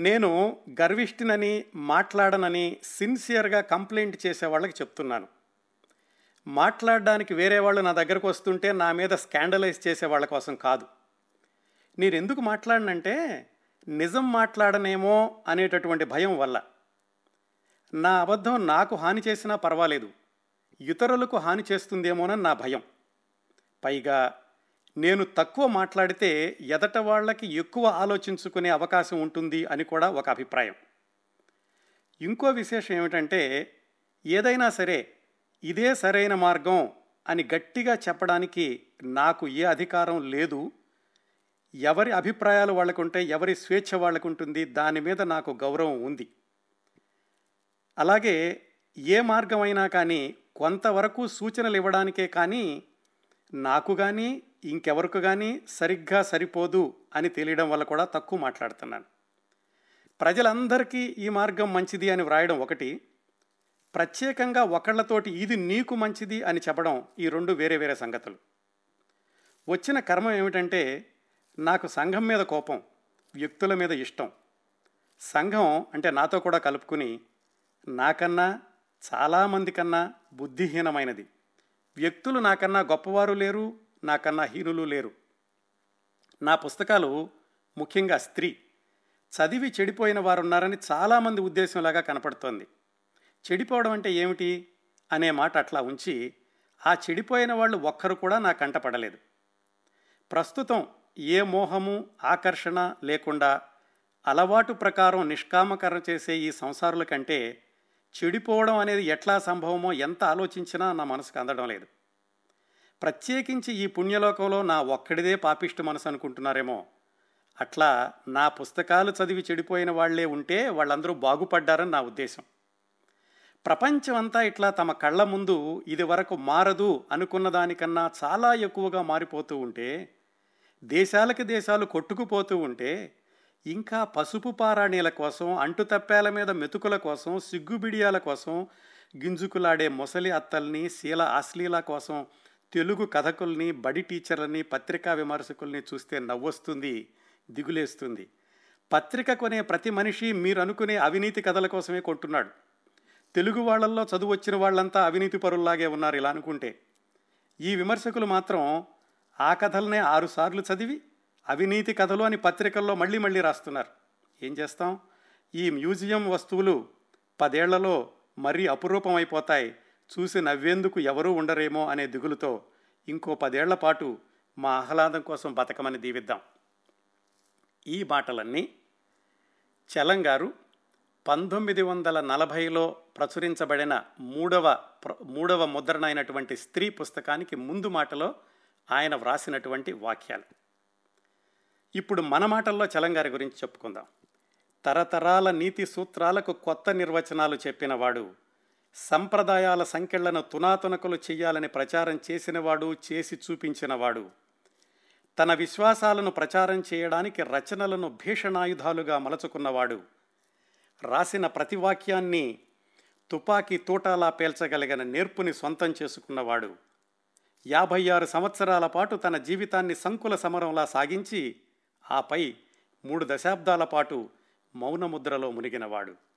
నేను గర్విష్ఠినని మాట్లాడనని సిన్సియర్గా కంప్లైంట్ చేసే వాళ్ళకి చెప్తున్నాను. మాట్లాడడానికి వేరే వాళ్ళు నా దగ్గరకు వస్తుంటే నా మీద స్కాండలైజ్ చేసే వాళ్ళ కోసం కాదు. నేను ఎందుకు మాట్లాడనంటే నిజం మాట్లాడనేమో అనేటటువంటి భయం వల్ల. నా అబద్ధం నాకు హాని చేసినా పర్వాలేదు. ఇతరులకు హాని చేస్తుందేమోనని నా భయం. పైగా నేను తక్కువ మాట్లాడితే ఎదట వాళ్ళకి ఎక్కువ ఆలోచించుకునే అవకాశం ఉంటుంది అని కూడా ఒక అభిప్రాయం. ఇంకో విశేషం ఏమిటంటే ఏదైనా సరే ఇదే సరైన మార్గం అని గట్టిగా చెప్పడానికి నాకు ఏ అధికారం లేదు. ఎవరి అభిప్రాయాలు వాళ్ళకుంటే ఎవరి స్వేచ్ఛ వాళ్ళకుంటుంది దాని మీద నాకు గౌరవం ఉంది. అలాగే ఏ మార్గమైనా కానీ కొంతవరకు సూచనలు ఇవ్వడానికే కానీ నాకు కానీ ఇంకెవరికి కానీ సరిగ్గా సరిపోదు అని తెలియడం వల్ల కూడా తక్కువ మాట్లాడుతున్నాను. ప్రజలందరికీ ఈ మార్గం మంచిది అని వ్రాయడం ఒకటి. ప్రత్యేకంగా ఒకళ్ళతోటి ఇది నీకు మంచిది అని చెప్పడం ఈ రెండు వేరే వేరే సంగతులు. వచ్చిన కర్మం ఏమిటంటే నాకు సంఘం మీద కోపం వ్యక్తుల మీద ఇష్టం. సంఘం అంటే నాతో కూడా కలుపుకుని నాకన్నా చాలామంది కన్నా బుద్ధిహీనమైనది. వ్యక్తులు నాకన్నా గొప్పవారు లేరు నాకన్నా హీనులు లేరు. నా పుస్తకాలు ముఖ్యంగా స్త్రీ. చదివి చెడిపోయిన వారు ఉన్నారని చాలామంది ఉద్దేశంలాగా కనపడుతోంది. చెడిపోవడం అంటే ఏమిటి? అనే మాట అట్లా ఉంచి ఆ చెడిపోయిన వాళ్ళు ఒక్కరు కూడా నా కంటపడలేదు ప్రస్తుతం ఏ మోహము ఆకర్షణ లేకుండా అలవాటు ప్రకారం నిష్కామకరణ చేసే ఈ సంసారుల కంటే చెడిపోవడం అనేది ఎట్లా సంభవమో ఎంత ఆలోచించినా నా మనసుకు అందడం లేదు. ప్రత్యేకించి ఈ పుణ్యలోకంలో నా ఒక్కడిదే పాపిష్టి మనసు అనుకుంటున్నారేమో. అట్లా నా పుస్తకాలు చదివి చెడిపోయిన వాళ్ళే ఉంటే వాళ్ళందరూ బాగుపడ్డారని నా ఉద్దేశం. ప్రపంచం అంతా ఇట్లా తమ కళ్ళ ముందు ఇది వరకు మారదు అనుకున్న దానికన్నా చాలా ఎక్కువగా మారిపోతూ ఉంటే దేశాలకి దేశాలు కొట్టుకుపోతూ ఉంటే ఇంకా పసుపు పారాణీల కోసం అంటుతప్పేల మీద మెతుకుల కోసం సిగ్గుబిడియాల కోసం గింజుకులాడే మొసలి అత్తల్ని శీల అశ్లీల కోసం తెలుగు కథకుల్ని బడి టీచర్లని పత్రికా విమర్శకుల్ని చూస్తే నవ్వొస్తుంది దిగులేస్తుంది. పత్రిక కొనే ప్రతి మనిషి మీరు అనుకునే అవినీతి కథల కోసమే కొంటున్నాడు. తెలుగు వాళ్ళల్లో చదువు వచ్చిన వాళ్ళంతా అవినీతి పరుల్లాగే ఉన్నారు ఇలా అనుకుంటే. ఈ విమర్శకులు మాత్రం ఆ కథలనే ఆరుసార్లు చదివి అవినీతి కథలు అని పత్రికల్లో మళ్ళీ మళ్ళీ రాస్తున్నారు. ఏం చేస్తాం? ఈ మ్యూజియం వస్తువులు పదేళ్ళలో మరీ అపురూపమైపోతాయి. చూసి నవ్వేందుకు ఎవరూ ఉండరేమో అనే దిగులుతో ఇంకో పదేళ్ళ పాటు మా ఆహ్లాదం కోసం బతకమని దీవిద్దాం. ఈ మాటలన్నీ చలంగారు పంతొమ్మిది వందల నలభైలో ప్రచురించబడిన మూడవ ప్ర- మూడవ ముద్రణ అయినటువంటి స్త్రీ పుస్తకానికి ముందు మాటలో ఆయన వ్రాసినటువంటి వాక్యాలు. ఇప్పుడు మన మాటల్లో చలంగారి గురించి చెప్పుకుందాం. తరతరాల నీతి సూత్రాలకు కొత్త నిర్వచనాలు చెప్పినవాడు సంప్రదాయాల సంఖ్యలను తునాతునకలు చేయాలని ప్రచారం చేసినవాడు చేసి చూపించినవాడు. తన విశ్వాసాలను ప్రచారం చేయడానికి రచనలను భీషణాయుధాలుగా మలచుకున్నవాడు. రాసిన ప్రతి వాక్యాన్ని తుపాకీ తోటలా పేల్చగలిగిన నేర్పుని సొంతం చేసుకున్నవాడు. యాభై ఆరు సంవత్సరాల పాటు తన జీవితాన్ని సంకుల సమరంలా సాగించి ఆపై మూడు దశాబ్దాల పాటు మౌనముద్రలో మునిగినవాడు.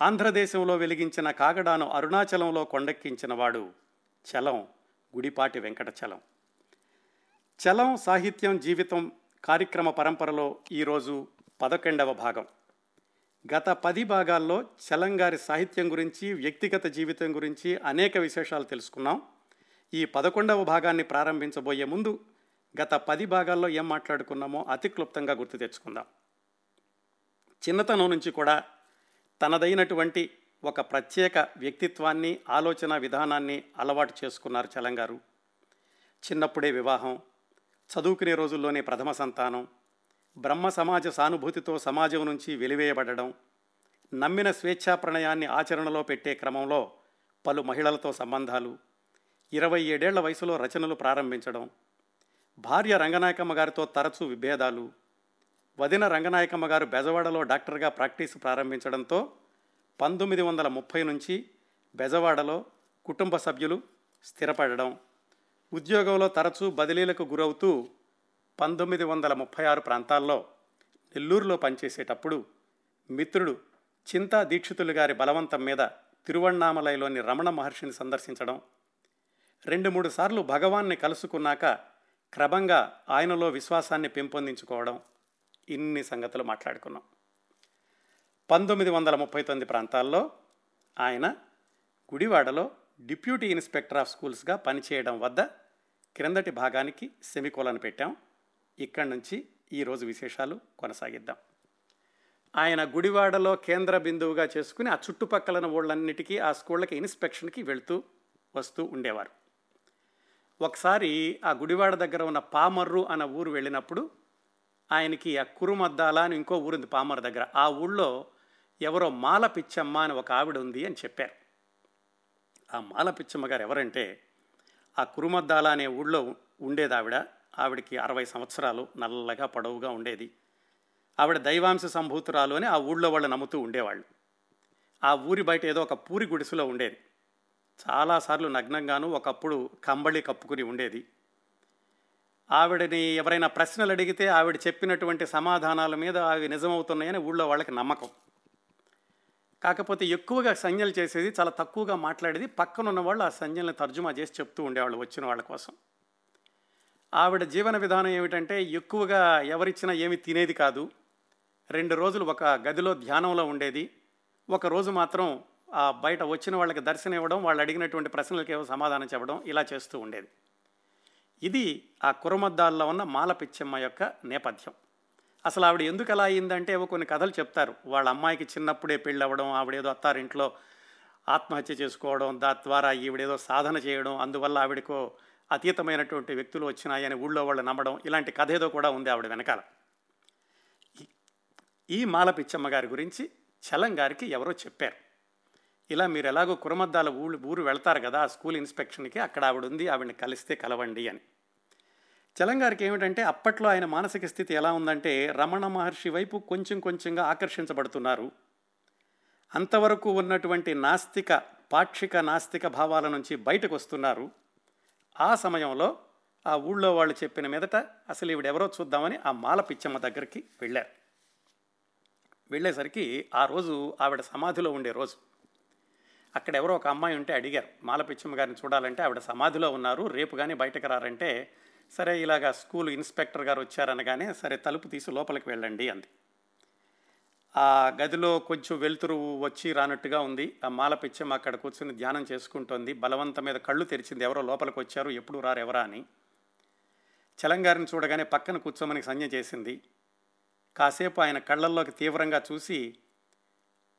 ఆంధ్రదేశంలో వెలిగించిన కాగడాను అరుణాచలంలో కొండెక్కించినవాడు చలం గుడిపాటి వెంకటచలం చలం సాహిత్యం జీవితం కార్యక్రమ పరంపరలో ఈరోజు పదకొండవ భాగం. గత పది భాగాల్లో చలంగారి సాహిత్యం గురించి వ్యక్తిగత జీవితం గురించి అనేక విశేషాలు తెలుసుకున్నాం. ఈ పదకొండవ భాగాన్ని ప్రారంభించబోయే ముందు గత పది భాగాల్లో ఏం మాట్లాడుకున్నామో అతి క్లుప్తంగా గుర్తు తెచ్చుకుందాం. చిన్నతనం నుంచి కూడా తనదైనటువంటి ఒక ప్రత్యేక వ్యక్తిత్వాన్ని ఆలోచన విధానాన్ని అలవాటు చేసుకున్నారు చలంగారు. చిన్నప్పుడే వివాహం చదువుకునే రోజుల్లోనే ప్రథమ సంతానం బ్రహ్మ సమాజ సానుభూతితో సమాజం నుంచి వెలివేయబడడం నమ్మిన స్వేచ్ఛా ప్రణయాన్ని ఆచరణలో పెట్టే క్రమంలో పలు మహిళలతో సంబంధాలు ఇరవై ఏడేళ్ళ వయసులో రచనలు ప్రారంభించడం భార్య రంగనాయకమ్మ గారితో తరచూ విభేదాలు వదిన రంగనాయకమ్మ గారు బెజవాడలో డాక్టర్గా ప్రాక్టీస్ ప్రారంభించడంతో పంతొమ్మిది వందల ముప్పై నుంచి బెజవాడలో కుటుంబ సభ్యులు స్థిరపడడం. ఉద్యోగంలో తరచూ బదిలీలకు గురవుతూ పంతొమ్మిది వందల ముప్పై ఆరు ప్రాంతాల్లో నెల్లూరులో పనిచేసేటప్పుడు మిత్రుడు చింతా దీక్షితులు గారి బలవంతం మీద తిరువణ్ణామలైలోని రమణ మహర్షిని సందర్శించడం. రెండు మూడు సార్లు భగవాన్ని కలుసుకున్నాక క్రమంగా ఆయనలో విశ్వాసాన్ని పెంపొందించుకోవడం. ఇన్ని సంగతులు మాట్లాడుకున్నాం. పంతొమ్మిది వందల ముప్పై తొమ్మిది ప్రాంతాల్లో ఆయన గుడివాడలో డిప్యూటీ ఇన్స్పెక్టర్ ఆఫ్ స్కూల్స్గా పనిచేయడం వద్ద క్రిందటి భాగానికి సెమికోలను పెట్టాం. ఇక్కడి నుంచి ఈరోజు విశేషాలు కొనసాగిద్దాం. ఆయన గుడివాడలో కేంద్ర బిందువుగా చేసుకుని ఆ చుట్టుపక్కల ఊళ్ళన్నిటికీ ఆ స్కూళ్ళకి ఇన్స్పెక్షన్కి వెళుతూ వస్తూ ఉండేవారు. ఒకసారి ఆ గుడివాడ దగ్గర ఉన్న పామర్రు అన్న ఊరు వెళ్ళినప్పుడు ఆయనకి ఆ కురుమద్దాల అని ఇంకో ఊరుంది పామర్ దగ్గర. ఆ ఊళ్ళో ఎవరో మాల పిచ్చమ్మ అని ఒక ఆవిడ ఉంది అని చెప్పారు. ఆ మాల పిచ్చమ్మ గారు ఎవరంటే ఆ కురుమద్దాల అనే ఊళ్ళో ఉండేది ఆవిడ. ఆవిడకి అరవై సంవత్సరాలు నల్లగా పొడవుగా ఉండేది. ఆవిడ దైవాంశ సంభూతురాలు అని ఆ ఊళ్ళో వాళ్ళు నమ్ముతూ ఉండేవాళ్ళు. ఆ ఊరి బయట ఏదో ఒక పూరి గుడిసెలో ఉండేది. చాలాసార్లు నగ్నంగాను ఒకప్పుడు కంబళి కప్పుకుని ఉండేది. ఆవిడని ఎవరైనా ప్రశ్నలు అడిగితే ఆవిడ చెప్పినటువంటి సమాధానాల మీద అవి నిజమవుతున్నాయని ఊళ్ళో వాళ్ళకి నమ్మకం. కాకపోతే ఎక్కువగా సంజ్ఞలు చేసేది చాలా తక్కువగా మాట్లాడేది పక్కన ఉన్న వాళ్ళు ఆ సంజ్ఞల్ని తర్జుమా చేసి చెప్తూ ఉండేవాళ్ళు వచ్చిన వాళ్ళ కోసం. ఆవిడ జీవన విధానం ఏమిటంటే ఎక్కువగా ఎవరిచ్చినా ఏమి తినేది కాదు. రెండు రోజులు ఒక గదిలో ధ్యానంలో ఉండేది. ఒక రోజు మాత్రం ఆ బయట వచ్చిన వాళ్ళకి దర్శనం ఇవ్వడం వాళ్ళు అడిగినటువంటి ప్రశ్నలకు ఏవో సమాధానం చెప్పడం ఇలా చేస్తూ ఉండేది. ఇది ఆ కురమద్దాల్లో ఉన్న మాల పిచ్చమ్మ యొక్క నేపథ్యం. అసలు ఆవిడ ఎందుకు అలా అయిందంటే ఏవో కొన్ని కథలు చెప్తారు. వాళ్ళ అమ్మాయికి చిన్నప్పుడే పెళ్ళి అవ్వడం ఆవిడేదో అత్తారింట్లో ఆత్మహత్య చేసుకోవడం దాని ద్వారా ఈవిడేదో సాధన చేయడం అందువల్ల ఆవిడకో అతీతమైనటువంటి వ్యక్తులు వచ్చినాయని ఊళ్ళో వాళ్ళు నమ్మడం ఇలాంటి కథ ఏదో కూడా ఉంది ఆవిడ వెనకాల. ఈ మాల పిచ్చమ్మ గారి గురించి చలం గారికి ఎవరో చెప్పారు. ఇలా మీరు ఎలాగో కురమద్దాల ఊళ్ళు ఊరు వెళ్తారు కదా ఆ స్కూల్ ఇన్స్పెక్షన్కి అక్కడ ఆవిడ ఉంది ఆవిడని కలిస్తే కలవండి అని. చలంగారికి ఏమిటంటే అప్పట్లో ఆయన మానసిక స్థితి ఎలా ఉందంటే రమణ మహర్షి వైపు కొంచెం కొంచెంగా ఆకర్షించబడుతున్నారు. అంతవరకు ఉన్నటువంటి నాస్తిక పాక్షిక నాస్తిక భావాల నుంచి బయటకు వస్తున్నారు ఆ సమయంలో ఆ ఊళ్ళో వాళ్ళు చెప్పిన మీదట అసలు ఈవిడెవరో చూద్దామని ఆ మాల పిచ్చమ్మ దగ్గరికి వెళ్ళారు. వెళ్ళేసరికి ఆ రోజు ఆవిడ సమాధిలో ఉండే రోజు. అక్కడ ఎవరో ఒక అమ్మాయి ఉంటే అడిగారు మాల పిచ్చమ్మ గారిని చూడాలంటే ఆవిడ సమాధిలో ఉన్నారు రేపు కానీ బయటకు రారంటే సరే ఇలాగా స్కూల్ ఇన్స్పెక్టర్ గారు వచ్చారనగానే సరే తలుపు తీసి లోపలికి వెళ్ళండి అంది. ఆ గదిలో కొంచెం వెలుతురు వచ్చి రానట్టుగా ఉంది. ఆ మాల పిచ్చమ్మ అక్కడ కూర్చుని ధ్యానం చేసుకుంటోంది. బలవంత మీద కళ్ళు తెరిచింది ఎవరో లోపలికి వచ్చారు ఎప్పుడు రారు ఎవరా అని. చలంగారిని చూడగానే పక్కన కూర్చోమని సంజ్ఞ చేసింది. కాసేపు ఆయన కళ్ళల్లోకి తీవ్రంగా చూసి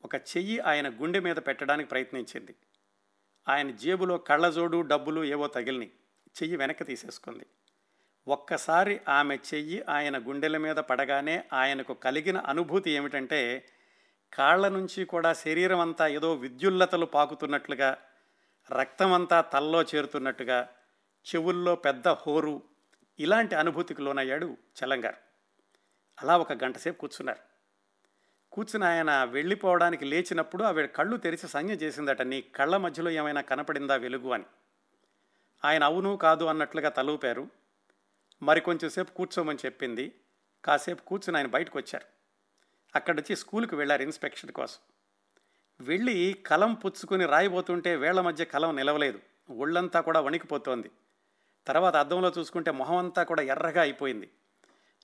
ఒక చెయ్యి ఆయన గుండె మీద పెట్టడానికి ప్రయత్నించింది. ఆయన జేబులో కళ్ళజోడు డబ్బులు ఏవో తగిలినాయి చెయ్యి వెనక్కి తీసేసుకుంది. ఒక్కసారి ఆమె చెయ్యి ఆయన గుండెల మీద పడగానే ఆయనకు కలిగిన అనుభూతి ఏమిటంటే కాళ్ళ నుంచి కూడా శరీరం అంతా ఏదో విద్యుల్లతలు పాకుతున్నట్లుగా రక్తమంతా తల్లో చేరుతున్నట్టుగా చెవుల్లో పెద్ద హోరు ఇలాంటి అనుభూతికి లోనయ్యాడు చలంగారు. అలా ఒక గంట సేపు కూర్చున్నారు. కూర్చుని ఆయన వెళ్ళిపోవడానికి లేచినప్పుడు ఆవిడ కళ్ళు తెరిచి సంజ్ఞ చేసిందట నీ కళ్ళ మధ్యలో ఏమైనా కనపడిందా వెలుగు అని. ఆయన అవును కాదు అన్నట్లుగా తలూపారు. మరి కొంచెంసేపు కూర్చోమని చెప్పింది. కాసేపు కూర్చుని ఆయన బయటకు వచ్చారు అక్కడి నుంచి స్కూల్కి వెళ్ళారు ఇన్స్పెక్షన్ కోసం. వెళ్ళి కలం పుచ్చుకొని రాయిపోతుంటే వేళ్ళ మధ్య కలం నిలవలేదు. ఒళ్ళంతా కూడా వణికిపోతోంది. తర్వాత అద్దంలో చూసుకుంటే మొహం అంతా కూడా ఎర్రగా అయిపోయింది.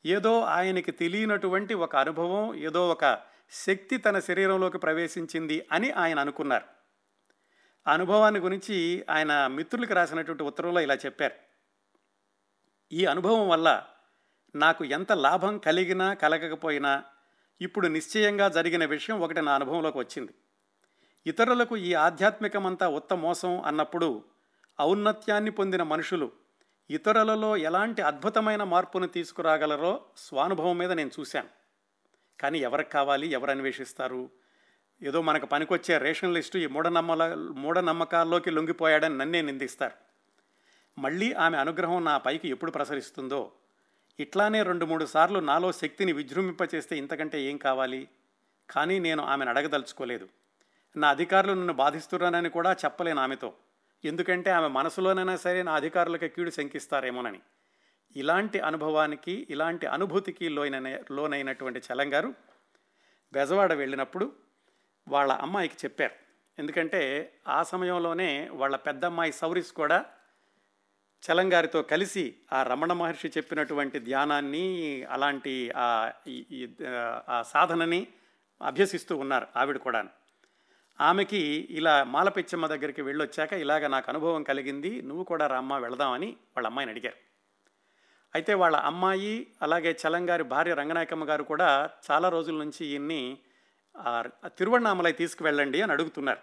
ఏదో ఆయనకి తెలియనటువంటి ఒక అనుభవం ఏదో ఒక శక్తి తన శరీరంలోకి ప్రవేశించింది అని ఆయన అనుకున్నారు. ఆ అనుభవాన్ని గురించి ఆయన మిత్రులకు రాసినటువంటి ఉత్తరంలో ఇలా చెప్పారు. ఈ అనుభవం వల్ల నాకు ఎంత లాభం కలిగినా కలగకపోయినా ఇప్పుడు నిశ్చయంగా జరిగిన విషయం ఒకటి నా అనుభవంలోకి వచ్చింది. ఇతరులకు ఈ ఆధ్యాత్మికమంతా ఉత్త మోసం అన్నప్పుడు ఔన్నత్యాన్ని పొందిన మనుషులు ఇతరులలో ఎలాంటి అద్భుతమైన మార్పును తీసుకురాగలరో స్వానుభవం మీద నేను చూశాను. కానీ ఎవరికి కావాలి ఎవరు అన్వేషిస్తారు? ఏదో మనకు పనికొచ్చే రేషన్ లిస్టు ఈ మూఢనమ్మల మూఢనమ్మకాల్లోకి లొంగిపోయాడని నన్నే నిందిస్తారు. మళ్ళీ ఆమె అనుగ్రహం నా పైకి ఎప్పుడు ప్రసరిస్తుందో? ఇట్లానే రెండు మూడు సార్లు నాలో శక్తిని విజృంభింపచేస్తే ఇంతకంటే ఏం కావాలి? కానీ నేను ఆమెను అడగదలుచుకోలేదు. నా అధికారులు నన్ను బాధిస్తున్నానని కూడా చెప్పలేను ఆమెతో. ఎందుకంటే ఆమె మనసులోనైనా సరే నా అధికారులకి కీడు శంకిస్తారేమోనని. ఇలాంటి అనుభవానికి ఇలాంటి అనుభూతికి లోనైన లోనైనటువంటి చలంగారు బెజవాడ వెళ్ళినప్పుడు వాళ్ళ అమ్మాయికి చెప్పారు. ఎందుకంటే ఆ సమయంలోనే వాళ్ళ పెద్దమ్మాయి సౌరిస్ కూడా చలంగారితో కలిసి ఆ రమణ మహర్షి చెప్పినటువంటి ధ్యానాన్ని అలాంటి ఆ సాధనని అభ్యసిస్తూ ఉన్నారు ఆవిడ కూడా ఆమెకి ఇలా మాలపిచ్చమ్మ దగ్గరికి వెళ్ళొచ్చాక ఇలాగ నాకు అనుభవం కలిగింది నువ్వు కూడా రామ్మ వెళదామని వాళ్ళ అమ్మాయిని అడిగారు. అయితే వాళ్ళ అమ్మాయి అలాగే చలంగారి భార్య రంగనాయకమ్మ గారు కూడా చాలా రోజుల నుంచి ఈయన్ని తిరువణామలై తీసుకువెళ్ళండి అని అడుగుతున్నారు.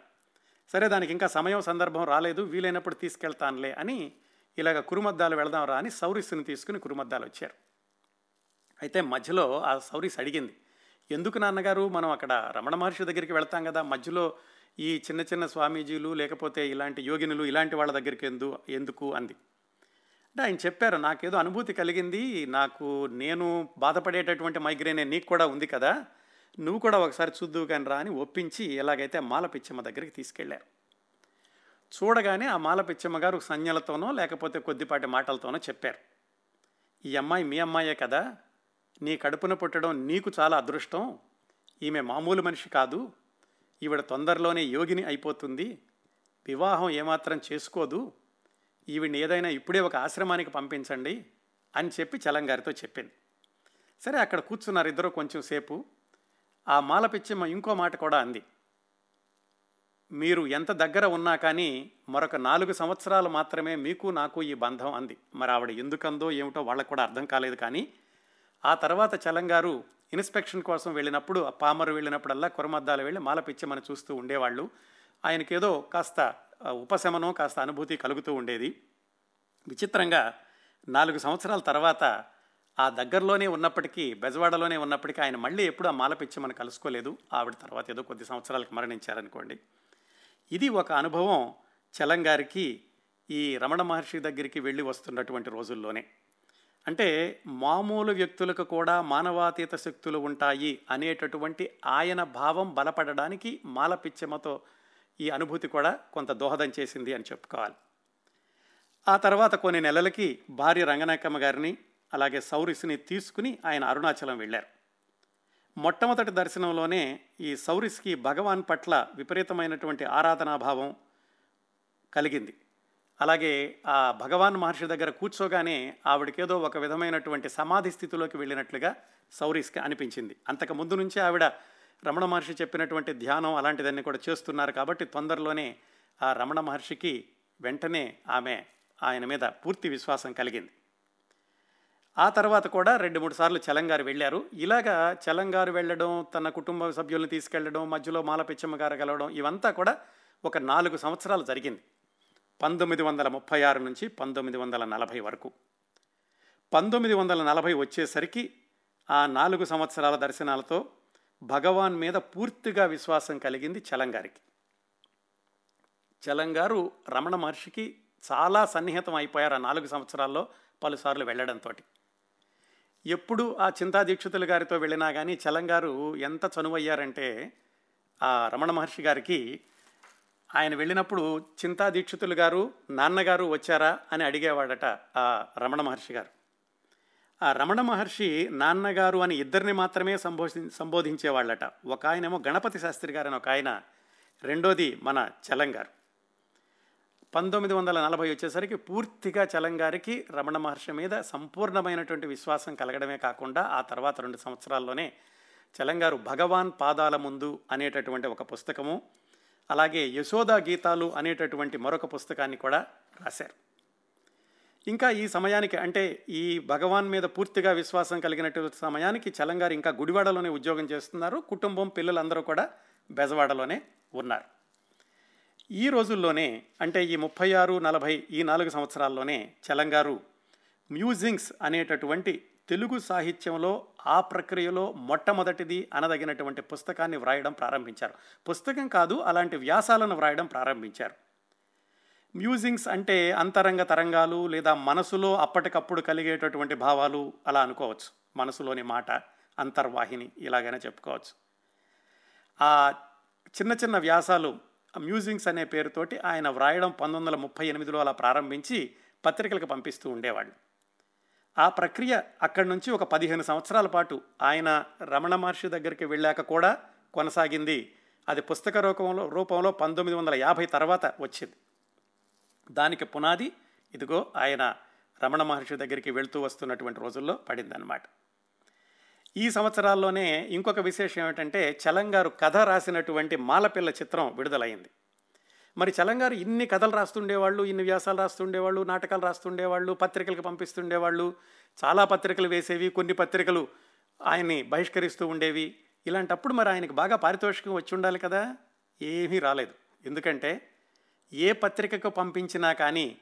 సరే దానికి ఇంకా సమయం సందర్భం రాలేదు వీలైనప్పుడు తీసుకెళ్తానులే అని ఇలాగ కురుమద్దాలు వెళదాం రా అని సౌరిస్సుని తీసుకుని కురుమద్దాలు వచ్చారు. అయితే మధ్యలో ఆ సౌరీస్ అడిగింది ఎందుకు నాన్నగారు మనం అక్కడ రమణ మహర్షి దగ్గరికి వెళ్తాం కదా? మధ్యలో ఈ చిన్న చిన్న స్వామీజీలు లేకపోతే ఇలాంటి యోగినులు ఇలాంటి వాళ్ళ దగ్గరికి ఎందు ఎందుకు? అంది. అంటే ఆయన చెప్పారు నాకేదో అనుభూతి కలిగింది నాకు నేను బాధపడేటటువంటి మైగ్రేనే నీకు కూడా ఉంది కదా నువ్వు కూడా ఒకసారి చూద్దువు కానీ రా అని ఒప్పించి ఎలాగైతే మాల పిచ్చమ్మ దగ్గరికి తీసుకెళ్ళారు చూడగానే ఆ మాల పిచ్చమ్మ గారు సంజ్ఞలతోనో లేకపోతే కొద్దిపాటి మాటలతోనో చెప్పారు. ఈ అమ్మాయి మీ అమ్మాయే కదా నీ కడుపున పుట్టడం నీకు చాలా అదృష్టం ఈమె మామూలు మనిషి కాదు ఈవిడ తొందరలోనే యోగిని అయిపోతుంది వివాహం ఏమాత్రం చేసుకోదు ఈవిడిని ఏదైనా ఇప్పుడే ఒక ఆశ్రమానికి పంపించండి అని చెప్పి చలంగారితో చెప్పింది. సరే అక్కడ కూర్చున్నారు ఇద్దరు కొంచెం సేపు. ఆ మాల పిచ్చమ్మ ఇంకో మాట కూడా అంది. మీరు ఎంత దగ్గర ఉన్నా కానీ మరొక నాలుగు సంవత్సరాలు మాత్రమే మీకు నాకు ఈ బంధం అంది. మరి ఆవిడ ఎందుకందో ఏమిటో వాళ్ళకు కూడా అర్థం కాలేదు కానీ ఆ తర్వాత చలంగారు ఇన్స్పెక్షన్ కోసం వెళ్ళినప్పుడు ఆ పామరు వెళ్ళినప్పుడల్లా కురమద్దాలు వెళ్ళి మాల పిచ్చమని చూస్తూ ఉండేవాళ్ళు. ఆయనకేదో కాస్త ఉపశమనం కాస్త అనుభూతి కలుగుతూ ఉండేది. విచిత్రంగా నాలుగు సంవత్సరాల తర్వాత ఆ దగ్గరలోనే ఉన్నప్పటికీ బెజవాడలోనే ఉన్నప్పటికీ ఆయన మళ్ళీ ఎప్పుడు ఆ మాల పిచ్చమని కలుసుకోలేదు. ఆవిడ తర్వాత ఏదో కొద్ది సంవత్సరాలకు మరణించారనుకోండి. ఇది ఒక అనుభవం చలంగారికి ఈ రమణ మహర్షి దగ్గరికి వెళ్ళి వస్తున్నటువంటి రోజుల్లోనే. అంటే మామూలు వ్యక్తులకు కూడా మానవాతీత శక్తులు ఉంటాయి అనేటటువంటి ఆయన భావం బలపడడానికి మాలపిచ్చమతో ఈ అనుభూతి కూడా కొంత దోహదం చేసింది అని చెప్పుకోవాలి. ఆ తర్వాత కొన్ని నెలలకి భార్య రంగనాయకమ్మ గారిని అలాగే సౌరిస్ని తీసుకుని ఆయన అరుణాచలం వెళ్ళారు. మొట్టమొదటి దర్శనంలోనే ఈ సౌరిస్కి భగవాన్ పట్ల విపరీతమైనటువంటి ఆరాధనాభావం కలిగింది. అలాగే ఆ భగవాన్ మహర్షి దగ్గర కూర్చోగానే ఆవిడకేదో ఒక విధమైనటువంటి సమాధి స్థితిలోకి వెళ్ళినట్లుగా సౌరీస్కి అనిపించింది. అంతకు ముందు నుంచే ఆవిడ రమణ మహర్షి చెప్పినటువంటి ధ్యానం అలాంటిదన్నీ కూడా చేస్తున్నారు కాబట్టి తొందరలోనే ఆ రమణ మహర్షికి వెంటనే ఆమె ఆయన మీద పూర్తి విశ్వాసం కలిగింది. ఆ తర్వాత కూడా రెండు మూడు సార్లు చలంగారు వెళ్ళారు. ఇలాగా చలంగారు వెళ్ళడం తన కుటుంబ సభ్యుల్ని తీసుకెళ్ళడం మధ్యలో మాల పిచ్చమ్మ గారు కలవడం ఇవంతా కూడా ఒక నాలుగు సంవత్సరాలు జరిగింది. పంతొమ్మిది వందల ముప్పై ఆరు నుంచి పంతొమ్మిది వందల నలభై వరకు. పంతొమ్మిది వందల నలభై వచ్చేసరికి ఆ నాలుగు సంవత్సరాల దర్శనాలతో భగవాన్ మీద పూర్తిగా విశ్వాసం కలిగింది చలంగారికి. చలంగారు రమణ మహర్షికి చాలా సన్నిహితం అయిపోయారు ఆ నాలుగు సంవత్సరాల్లో పలుసార్లు వెళ్ళడంతో ఎప్పుడు ఆ చింతా దీక్షితులు గారితో వెళ్ళినా కానీ చలంగారు ఎంత చనువయ్యారంటే ఆ రమణ మహర్షి గారికి ఆయన వెళ్ళినప్పుడు చింతా దీక్షితులు గారు నాన్నగారు వచ్చారా అని అడిగేవాడట ఆ రమణ మహర్షి గారు. ఆ రమణ మహర్షి నాన్నగారు అని ఇద్దరిని మాత్రమే సంబోధి సంబోధించేవాళ్ళట. ఒక ఆయనేమో గణపతి శాస్త్రి గారు అని ఒక ఆయన. రెండోది మన చలంగారు పంతొమ్మిది వందల నలభై వచ్చేసరికి పూర్తిగా చలంగారికి రమణ మహర్షి మీద సంపూర్ణమైనటువంటి విశ్వాసం కలగడమే కాకుండా ఆ తర్వాత రెండు సంవత్సరాల్లోనే చలంగారు భగవాన్ పాదాల ముందు అనేటటువంటి ఒక పుస్తకము అలాగే యశోదా గీతాలు అనేటటువంటి మరొక పుస్తకాన్ని కూడా రాశారు. ఇంకా ఈ సమయానికి అంటే ఈ భగవాన్ మీద పూర్తిగా విశ్వాసం కలిగినటువంటి సమయానికి చలంగారు ఇంకా గుడివాడలోనే ఉద్యోగం చేస్తున్నారు కుటుంబం పిల్లలందరూ కూడా బెజవాడలోనే ఉన్నారు. ఈ రోజుల్లోనే అంటే ఈ ముప్పై ఆరు నలభై ఈ నాలుగు సంవత్సరాల్లోనే చలంగారు మ్యూజింగ్స్ అనేటటువంటి తెలుగు సాహిత్యంలో ఆ ప్రక్రియలో మొట్టమొదటిది అనదగినటువంటి పుస్తకాన్ని వ్రాయడం ప్రారంభించారు. పుస్తకం కాదు అలాంటి వ్యాసాలను వ్రాయడం ప్రారంభించారు. మ్యూజింగ్స్ అంటే అంతరంగ తరంగాలు లేదా మనసులో అప్పటికప్పుడు కలిగేటటువంటి భావాలు అలా అనుకోవచ్చు. మనసులోని మాట అంతర్వాహిని ఇలాగైనా చెప్పుకోవచ్చు. ఆ చిన్న చిన్న వ్యాసాలు మ్యూజింగ్స్ అనే పేరుతోటి ఆయన వ్రాయడం పంతొమ్మిది వందల ముప్పై ఎనిమిదిలో అలా ప్రారంభించి పత్రికలకు పంపిస్తూ ఉండేవాడు. ఆ ప్రక్రియ అక్కడి నుంచి ఒక పదిహేను సంవత్సరాల పాటు ఆయన రమణ మహర్షి దగ్గరికి వెళ్ళాక కూడా కొనసాగింది. అది పుస్తక రూపంలో రూపంలో పంతొమ్మిది వందల యాభై తర్వాత వచ్చింది. దానికి పునాది ఇదిగో ఆయన రమణ మహర్షి దగ్గరికి వెళ్తూ వస్తున్నటువంటి రోజుల్లో పడిందనమాట ఈ సంవత్సరాల్లోనే ఇంకొక విశేషం ఏమిటంటే చలంగారు కథ రాసినటువంటి మాలపిల్ల చిత్రం విడుదలైంది. మరి చలంగారు ఇన్ని కథలు రాస్తుండేవాళ్ళు ఇన్ని వ్యాసాలు రాస్తుండేవాళ్ళు నాటకాలు రాస్తుండేవాళ్ళు పత్రికలకు పంపిస్తుండేవాళ్ళు చాలా పత్రికలు వేసేవి కొన్ని పత్రికలు ఆయన్ని బహిష్కరిస్తూ ఉండేవి. ఇలాంటప్పుడు మరి ఆయనకు బాగా పారితోషికం వచ్చి ఉండాలి కదా? ఏమీ రాలేదు. ఎందుకంటే ఏ పత్రికకు పంపించినా కానీ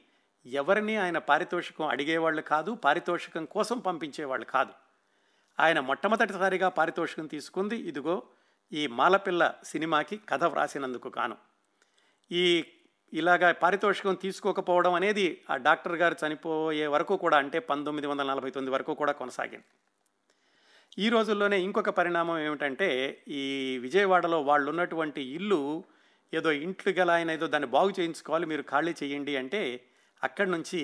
ఎవరిని ఆయన పారితోషికం అడిగేవాళ్ళు కాదు పారితోషికం కోసం పంపించేవాళ్ళు కాదు. ఆయన మొట్టమొదటిసారిగా పారితోషికం తీసుకుంది. ఇదిగో ఈ మాలపిల్ల సినిమాకి కథ వ్రాసినందుకు కాను ఈ ఇలాగా పారితోషికం తీసుకోకపోవడం అనేది ఆ డాక్టర్ గారు చనిపోయే వరకు కూడా అంటే పంతొమ్మిది వందల నలభై తొమ్మిది వరకు కూడా కొనసాగింది. ఈ రోజుల్లోనే ఇంకొక పరిణామం ఏమిటంటే ఈ విజయవాడలో వాళ్ళు ఉన్నటువంటి ఇల్లు ఏదో ఇంట్లు గల ఆయన ఏదో దాన్ని బాగు చేయించుకోవాలి మీరు ఖాళీ చేయండి అంటే అక్కడి నుంచి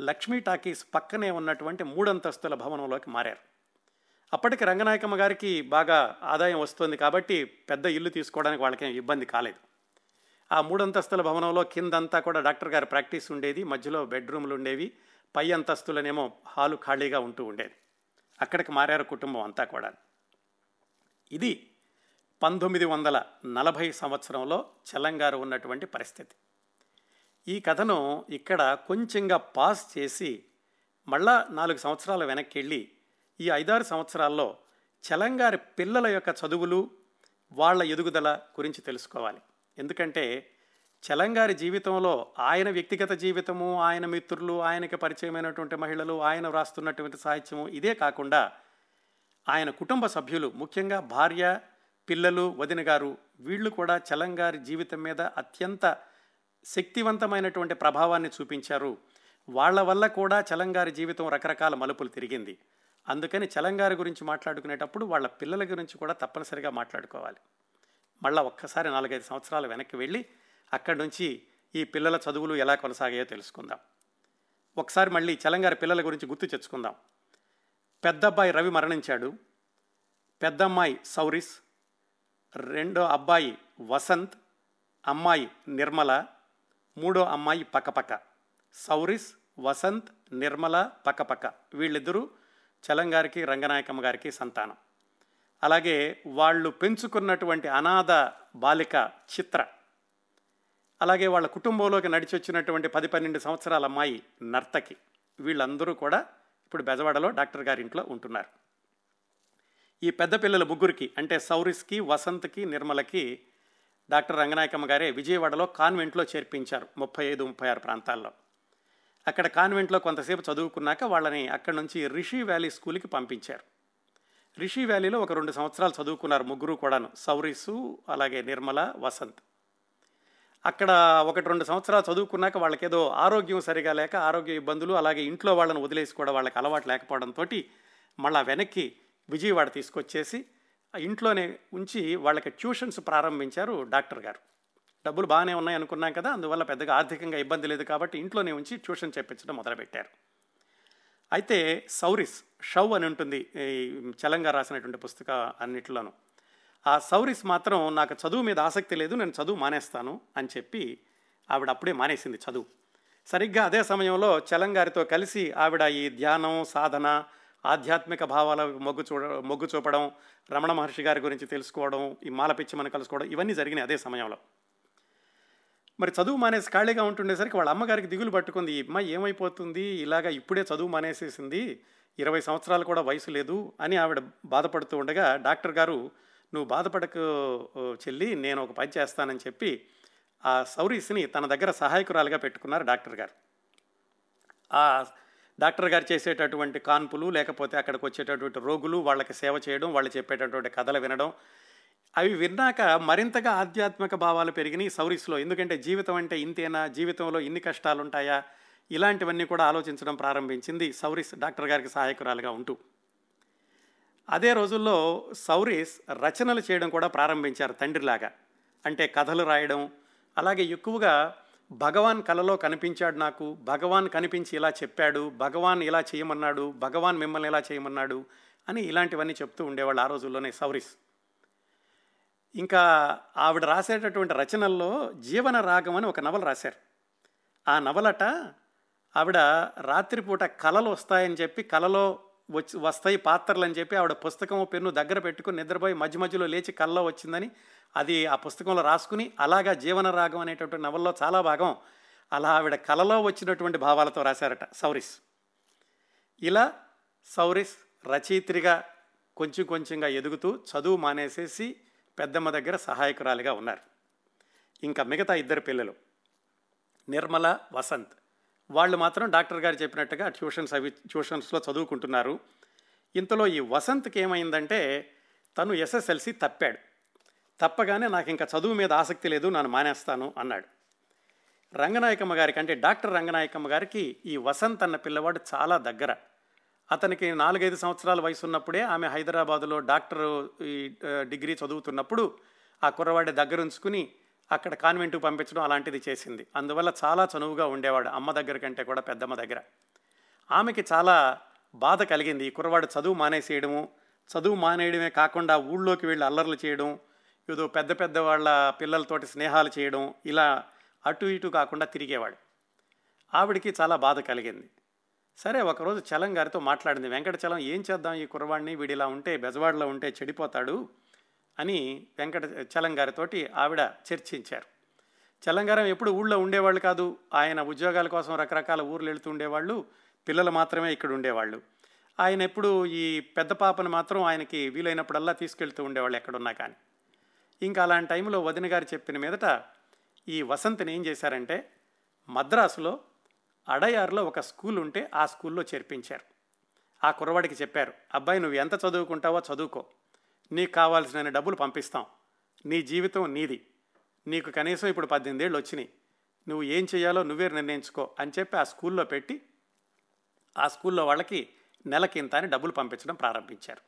లక్ష్మీ టాకీస్ పక్కనే ఉన్నటువంటి మూడంతస్తుల భవనంలోకి మారారు. అప్పటికి రంగనాయకమ్మ గారికి బాగా ఆదాయం వస్తుంది కాబట్టి పెద్ద ఇల్లు తీసుకోవడానికి వాళ్ళకేం ఇబ్బంది కాలేదు. ఆ మూడంతస్తుల భవనంలో కిందంతా కూడా డాక్టర్ గారి ప్రాక్టీస్ ఉండేది. మధ్యలో బెడ్రూమ్లు ఉండేవి. పై అంతస్తులనేమో హాలు ఖాళీగా ఉంటూ ఉండేది. అక్కడికి మారారు కుటుంబం అంతా కూడా. ఇది పంతొమ్మిది వందల నలభై సంవత్సరంలో చెల్లంగారు ఉన్నటువంటి పరిస్థితి. ఈ కథను ఇక్కడ కొంచెంగా పాస్ చేసి మళ్ళా నాలుగు సంవత్సరాల వెనక్కి వెళ్ళి ఈ ఐదారు సంవత్సరాల్లో చలంగారి పిల్లల యొక్క చదువులు వాళ్ళ ఎదుగుదల గురించి తెలుసుకోవాలి. ఎందుకంటే చలంగారి జీవితంలో ఆయన వ్యక్తిగత జీవితము ఆయన మిత్రులు ఆయనకి పరిచయమైనటువంటి మహిళలు ఆయన వ్రాస్తున్నటువంటి సాహిత్యము ఇదే కాకుండా ఆయన కుటుంబ సభ్యులు ముఖ్యంగా భార్య పిల్లలు వదిన గారు వీళ్ళు కూడా చలంగారి జీవితం మీద అత్యంత శక్తివంతమైనటువంటి ప్రభావాన్ని చూపించారు. వాళ్ళ వల్ల కూడా చలంగారి జీవితం రకరకాల మలుపులు తిరిగింది. అందుకని చలంగారి గురించి మాట్లాడుకునేటప్పుడు వాళ్ళ పిల్లల గురించి కూడా తప్పనిసరిగా మాట్లాడుకోవాలి. మళ్ళీ ఒక్కసారి నాలుగైదు సంవత్సరాలు వెనక్కి వెళ్ళి అక్కడి నుంచి ఈ పిల్లల చదువులు ఎలా కొనసాగాయో తెలుసుకుందాం. ఒకసారి మళ్ళీ చలంగారి పిల్లల గురించి గుర్తు తెచ్చుకుందాం. పెద్ద అబ్బాయి రవి మరణించాడు. పెద్దమ్మాయి సౌరిస్. రెండో అబ్బాయి వసంత్. అమ్మాయి నిర్మల. మూడో అమ్మాయి పక్కపక్క సౌరిస్ వసంత్ నిర్మల పక్కపక్క వీళ్ళిద్దరూ చలంగారికి రంగనాయకమ్మ గారికి సంతానం. అలాగే వాళ్ళు పెంచుకున్నటువంటి అనాథ బాలిక చిత్ర. అలాగే వాళ్ళ కుటుంబంలోకి నడిచి వచ్చినటువంటి పది పన్నెండు సంవత్సరాల అమ్మాయి నర్తకి. వీళ్ళందరూ కూడా ఇప్పుడు బెజవాడలో డాక్టర్ గారి ఇంట్లో ఉంటున్నారు. ఈ పెద్ద పిల్లల ముగ్గురికి అంటే సౌరిస్కి వసంత్కి నిర్మలకి డాక్టర్ రంగనాయకమ్మ గారే విజయవాడలో కాన్వెంట్లో చేర్పించారు ముప్పై ఐదు ముప్పై ఆరు ప్రాంతాల్లో. అక్కడ కాన్వెంట్లో కొంతసేపు చదువుకున్నాక వాళ్ళని అక్కడి నుంచి రిషి వ్యాలీ స్కూల్కి పంపించారు. రిషి వ్యాలీలో ఒక రెండు సంవత్సరాలు చదువుకున్నారు ముగ్గురు కూడాను సౌరీసు అలాగే నిర్మల వసంత్. అక్కడ ఒకటి రెండు సంవత్సరాలు చదువుకున్నాక వాళ్ళకేదో ఆరోగ్యం సరిగా లేక ఆరోగ్య ఇబ్బందులు అలాగే ఇంట్లో వాళ్ళని వదిలేసి కూడా వాళ్ళకి అలవాటు లేకపోవడంతో మళ్ళా వెనక్కి విజయవాడ తీసుకొచ్చేసి ఇంట్లోనే ఉంచి వాళ్ళకి ట్యూషన్స్ ప్రారంభించారు డాక్టర్ గారు. డబ్బులు బాగానే ఉన్నాయి అనుకున్నాం కదా అందువల్ల పెద్దగా ఆర్థికంగా ఇబ్బంది లేదు కాబట్టి ఇంట్లోనే ఉంచి ట్యూషన్ చెప్పించడం మొదలుపెట్టారు. అయితే సౌరిస్ షవ్ అని ఉంటుంది ఈ చలంగా రాసినటువంటి పుస్తక అన్నిటిలోనూ. ఆ సౌరిస్ మాత్రం నాకు చదువు మీద ఆసక్తి లేదు నేను చదువు మానేస్తాను అని చెప్పి ఆవిడ అప్పుడే మానేసింది చదువు. సరిగ్గా అదే సమయంలో చలంగారితో కలిసి ఆవిడ ఈ ధ్యానం సాధన ఆధ్యాత్మిక భావాల మొగ్గు చూడ మొగ్గు చూపడం రమణ మహర్షి గారి గురించి తెలుసుకోవడం ఈ మాల పిచ్చి మనం కలుసుకోవడం ఇవన్నీ జరిగినాయి అదే సమయంలో. మరి చదువు మానేసి ఖాళీగా ఉంటుండేసరికి వాళ్ళ అమ్మగారికి దిగులు పట్టుకుంది. ఈ అమ్మాయి ఏమైపోతుంది? ఇలాగా ఇప్పుడే చదువు మానేసేసింది. ఇరవై సంవత్సరాలు కూడా వయసు లేదు అని ఆవిడ బాధపడుతూ ఉండగా డాక్టర్ గారు నువ్వు బాధపడకు చెల్లి నేను ఒక పని చేస్తానని చెప్పి ఆ సౌరీస్ని తన దగ్గర సహాయకురాలుగా పెట్టుకున్నారు డాక్టర్ గారు. ఆ డాక్టర్ గారు చేసేటటువంటి కాన్పులు లేకపోతే అక్కడికి వచ్చేటటువంటి రోగులు వాళ్ళకి సేవ చేయడం వాళ్ళు చెప్పేటటువంటి కథలు వినడం అవి విన్నాక మరింతగా ఆధ్యాత్మిక భావాలు పెరిగినాయి సౌరీస్లో. ఎందుకంటే జీవితం అంటే ఇంతేనా? జీవితంలో ఇన్ని కష్టాలు ఉంటాయా ఇలాంటివన్నీ కూడా ఆలోచించడం ప్రారంభించింది సౌరీస్ డాక్టర్ గారికి సహాయకురాలుగా ఉంటూ. అదే రోజుల్లో సౌరీస్ రచనలు చేయడం కూడా ప్రారంభించారు తండ్రిలాగా. అంటే కథలు రాయడం అలాగే ఎక్కువగా భగవాన్ కలలో కనిపించాడు నాకు భగవాన్ కనిపించి ఇలా చెప్పాడు భగవాన్ ఇలా చేయమన్నాడు భగవాన్ మిమ్మల్ని ఇలా చేయమన్నాడు అని ఇలాంటివన్నీ చెప్తూ ఉండేవాళ్ళు ఆ రోజుల్లోనే సౌరిస్. ఇంకా ఆవిడ రాసేటటువంటి రచనల్లో జీవన రాగం అని ఒక నవల రాశారు. ఆ నవలట ఆవిడ రాత్రిపూట కళలు వస్తాయని చెప్పి కళలో వచ్చి వస్తాయి పాత్రలు అని చెప్పి ఆవిడ పుస్తకం పెన్ను దగ్గర పెట్టుకుని నిద్రపోయి మధ్య మధ్యలో లేచి కళ్ళలో వచ్చిందని అది ఆ పుస్తకంలో రాసుకుని అలాగా జీవన రాగం అనేటటువంటి నవల్లో చాలా భాగం అలా ఆవిడ కళలో వచ్చినటువంటి భావాలతో రాశారట సౌరిస్. ఇలా సౌరిస్ రచయిత్రిగా కొంచెం కొంచెంగా ఎదుగుతూ చదువు మానేసేసి పెద్దమ్మ దగ్గర సహాయకురాలిగా ఉన్నారు. ఇంకా మిగతా ఇద్దరు పిల్లలు. నిర్మల వసంత్. వాళ్ళు మాత్రం డాక్టర్ గారు చెప్పినట్టుగా ట్యూషన్స్ అవి ట్యూషన్స్లో చదువుకుంటున్నారు. ఇంతలో ఈ వసంత్కి ఏమైందంటే తను ఎస్ఎస్ఎల్సి తప్పాడు. తప్పగానే నాకు ఇంకా చదువు మీద ఆసక్తి లేదు నన్ను మానేస్తాను అన్నాడు. రంగనాయకమ్మ గారికి అంటే డాక్టర్ రంగనాయకమ్మ గారికి ఈ వసంత్ అన్న పిల్లవాడు చాలా దగ్గర. అతనికి నాలుగైదు సంవత్సరాల వయసు ఉన్నప్పుడే ఆమె హైదరాబాదులో డాక్టర్ ఈ డిగ్రీ చదువుతున్నప్పుడు ఆ కుర్రవాడి దగ్గర ఉంచుకుని అక్కడ కాన్వెంట్కి పంపించడం అలాంటిది చేసింది. అందువల్ల చాలా చనువుగా ఉండేవాడు అమ్మ దగ్గర కంటే కూడా పెద్దమ్మ దగ్గర. ఆమెకి చాలా బాధ కలిగింది. ఈ కుర్రవాడు చదువు మానేసేయడము చదువు మానేయడమే కాకుండా ఊళ్ళోకి వెళ్ళి అల్లర్లు చేయడం ఏదో పెద్ద పెద్ద వాళ్ళ పిల్లలతోటి స్నేహాలు చేయడం ఇలా అటు ఇటు కాకుండా తిరిగేవాడు. ఆవిడికి చాలా బాధ కలిగింది. సరే ఒకరోజు చలం గారితో మాట్లాడింది. వెంకటచలం ఏం చేద్దాం ఈ కుర్రవాడిని? వీడిలా ఉంటే బెజవాడలో ఉంటే చెడిపోతాడు అని వెంకట చలం గారితోటి ఆవిడ చర్చించారు. చలంగారం ఎప్పుడు ఊళ్ళో ఉండేవాళ్ళు కాదు. ఆయన ఉద్యోగాల కోసం రకరకాల ఊర్లు వెళుతూ ఉండేవాళ్ళు. పిల్లలు మాత్రమే ఇక్కడ ఉండేవాళ్ళు. ఆయన ఎప్పుడు ఈ పెద్ద పాపను మాత్రం ఆయనకి వీలైనప్పుడల్లా తీసుకెళ్తూ ఉండేవాళ్ళు ఎక్కడున్నా కానీ. ఇంకా అలాంటి టైంలో వదిన గారు చెప్పిన మీదట ఈ వసంత్ని ఏం చేశారంటే మద్రాసులో అడయార్లో ఒక స్కూల్ ఉంటే ఆ స్కూల్లో చేర్పించారు. ఆ కుర్రవాడికి చెప్పారు అబ్బాయి నువ్వు ఎంత చదువుకుంటావో చదువుకో. నీకు కావాల్సిన డబ్బులు పంపిస్తాం. నీ జీవితం నీది. నీకు కనీసం ఇప్పుడు పద్దెనిమిదేళ్ళు వచ్చినాయి. నువ్వు ఏం చేయాలో నువ్వే నిర్ణయించుకో అని చెప్పి ఆ స్కూల్లో పెట్టి ఆ స్కూల్లో వాళ్ళకి నెలకింత అని డబ్బులు పంపించడం ప్రారంభించారు.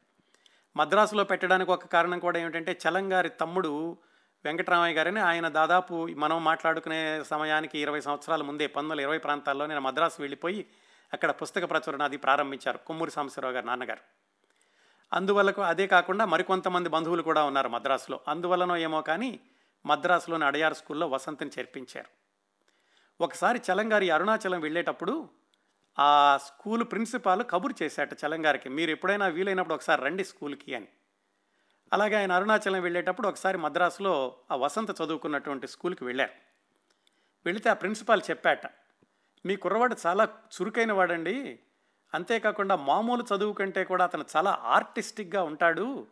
మద్రాసులో పెట్టడానికి ఒక కారణం కూడా ఏమిటంటే చలంగారి తమ్ముడు వెంకటరామయ్య గారిని ఆయన దాదాపు మనం మాట్లాడుకునే సమయానికి ఇరవై సంవత్సరాల ముందే పంతొమ్మిది ఇరవై ప్రాంతాల్లో నేను మద్రాసు వెళ్ళిపోయి అక్కడ పుస్తక ప్రచురణ అది ప్రారంభించారు కొమ్మూరి సాంబశివరావు గారు నాన్నగారు. అందువల్లకు అదే కాకుండా మరికొంతమంది బంధువులు కూడా ఉన్నారు మద్రాసులో. అందువలనో ఏమో కానీ మద్రాసులోని అడయార్ స్కూల్లో వసంతని చేర్పించారు. ఒకసారి చలంగారి అరుణాచలం వెళ్ళేటప్పుడు ఆ స్కూల్ ప్రిన్సిపాల్ కబురు చేశాట చలంగారికి మీరు ఎప్పుడైనా వీలైనప్పుడు ఒకసారి రండి స్కూల్కి అని. అలాగే ఆయన అరుణాచలం వెళ్ళేటప్పుడు ఒకసారి మద్రాసులో ఆ వసంత చదువుకున్నటువంటి స్కూల్కి వెళ్ళారు. వెళితే ఆ ప్రిన్సిపాల్ చెప్పాట మీ కుర్రవాడు చాలా చురుకైన వాడండి. అంతేకాకుండా మామూలు చదువు కంటే కూడా అతను చాలా ఆర్టిస్టిక్గా ఉంటాడు.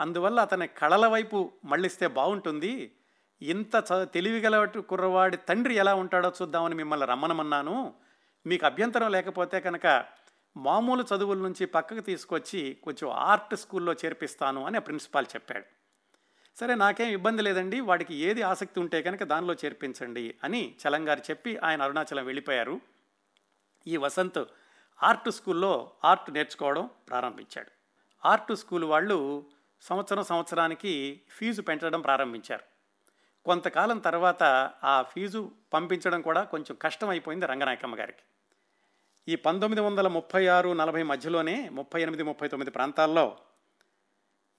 అందువల్ల అతని కళల వైపు మళ్ళిస్తే బాగుంటుంది. ఇంత చ తెలివిగల కుర్రవాడి తండ్రి ఎలా ఉంటాడో చూద్దామని మిమ్మల్ని రమ్మనమన్నాను. మీకు అభ్యంతరం లేకపోతే కనుక మామూలు చదువుల నుంచి పక్కకు తీసుకొచ్చి కొంచెం ఆర్ట్ స్కూల్లో చేర్పిస్తాను అని ఆ ప్రిన్సిపాల్ చెప్పాడు. సరే నాకేం ఇబ్బంది లేదండి వాడికి ఏది ఆసక్తి ఉంటే కనుక దానిలో చేర్పించండి అని చలంగారు చెప్పి ఆయన అరుణాచలం వెళ్ళిపోయారు. ఈ వసంత్ ఆర్ట్ స్కూల్లో ఆర్ట్ నేర్చుకోవడం ప్రారంభించాడు. ఆర్ట్ స్కూల్ వాళ్ళు సంవత్సరం సంవత్సరానికి ఫీజు పెంచడం ప్రారంభించారు. కొంతకాలం తర్వాత ఆ ఫీజు పంపించడం కూడా కొంచెం కష్టమైపోయింది రంగనాయకమ్మ గారికి. ఈ పంతొమ్మిది వందల ముప్పై ఆరు నలభై మధ్యలోనే ముప్పై ఎనిమిది ముప్పై తొమ్మిది ప్రాంతాల్లో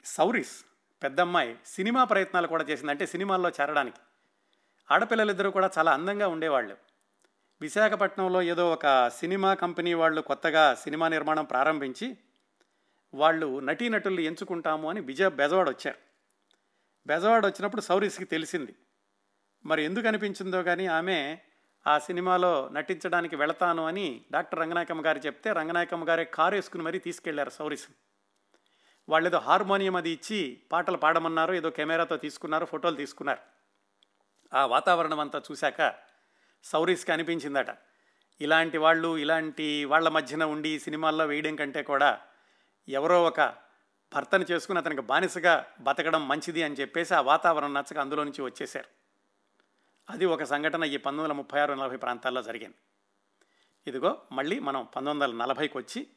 సౌరిస్ పెద్దమ్మాయి సినిమా ప్రయత్నాలు కూడా చేసింది. అంటే సినిమాల్లో చేరడానికి. ఆడపిల్లలిద్దరూ కూడా చాలా అందంగా ఉండేవాళ్ళు. విశాఖపట్నంలో ఏదో ఒక సినిమా కంపెనీ వాళ్ళు కొత్తగా సినిమా నిర్మాణం ప్రారంభించి వాళ్ళు నటీనటుల్ని ఎంచుకుంటాము అని విజయ బెజవాడ వచ్చారు. బెజవాడ వచ్చినప్పుడు సౌరీస్కి తెలిసింది. మరి ఎందుకు అనిపించిందో కానీ ఆమె ఆ సినిమాలో నటించడానికి వెళతాను అని డాక్టర్ రంగనాయకమ్మ గారు చెప్తే రంగనాయకమ్మ గారే కారు వేసుకుని మరీ తీసుకెళ్ళారు సౌరిస్. వాళ్ళు ఏదో హార్మోనియం అది ఇచ్చి పాటలు పాడమన్నారు ఏదో కెమెరాతో తీసుకున్నారు ఫోటోలు తీసుకున్నారు. ఆ వాతావరణం అంతా చూశాక సౌరీస్కి అనిపించిందట. ఇలాంటి వాళ్ళు ఇలాంటి వాళ్ళ మధ్యన ఉండి సినిమాల్లో వేయడం కంటే కూడా ఎవరో ఒక భర్తను చేసుకుని అతనికి బానిసగా బతకడం మంచిది అని చెప్పేసి ఆ వాతావరణం నచ్చక అందులో నుంచి వచ్చేశారు. అది ఒక సంఘటన ఈ పంతొమ్మిది వందల ముప్పై ఆరు నలభై ప్రాంతాల్లో జరిగింది. ఇదిగో మళ్ళీ మనం పంతొమ్మిది వందల నలభైకి వచ్చి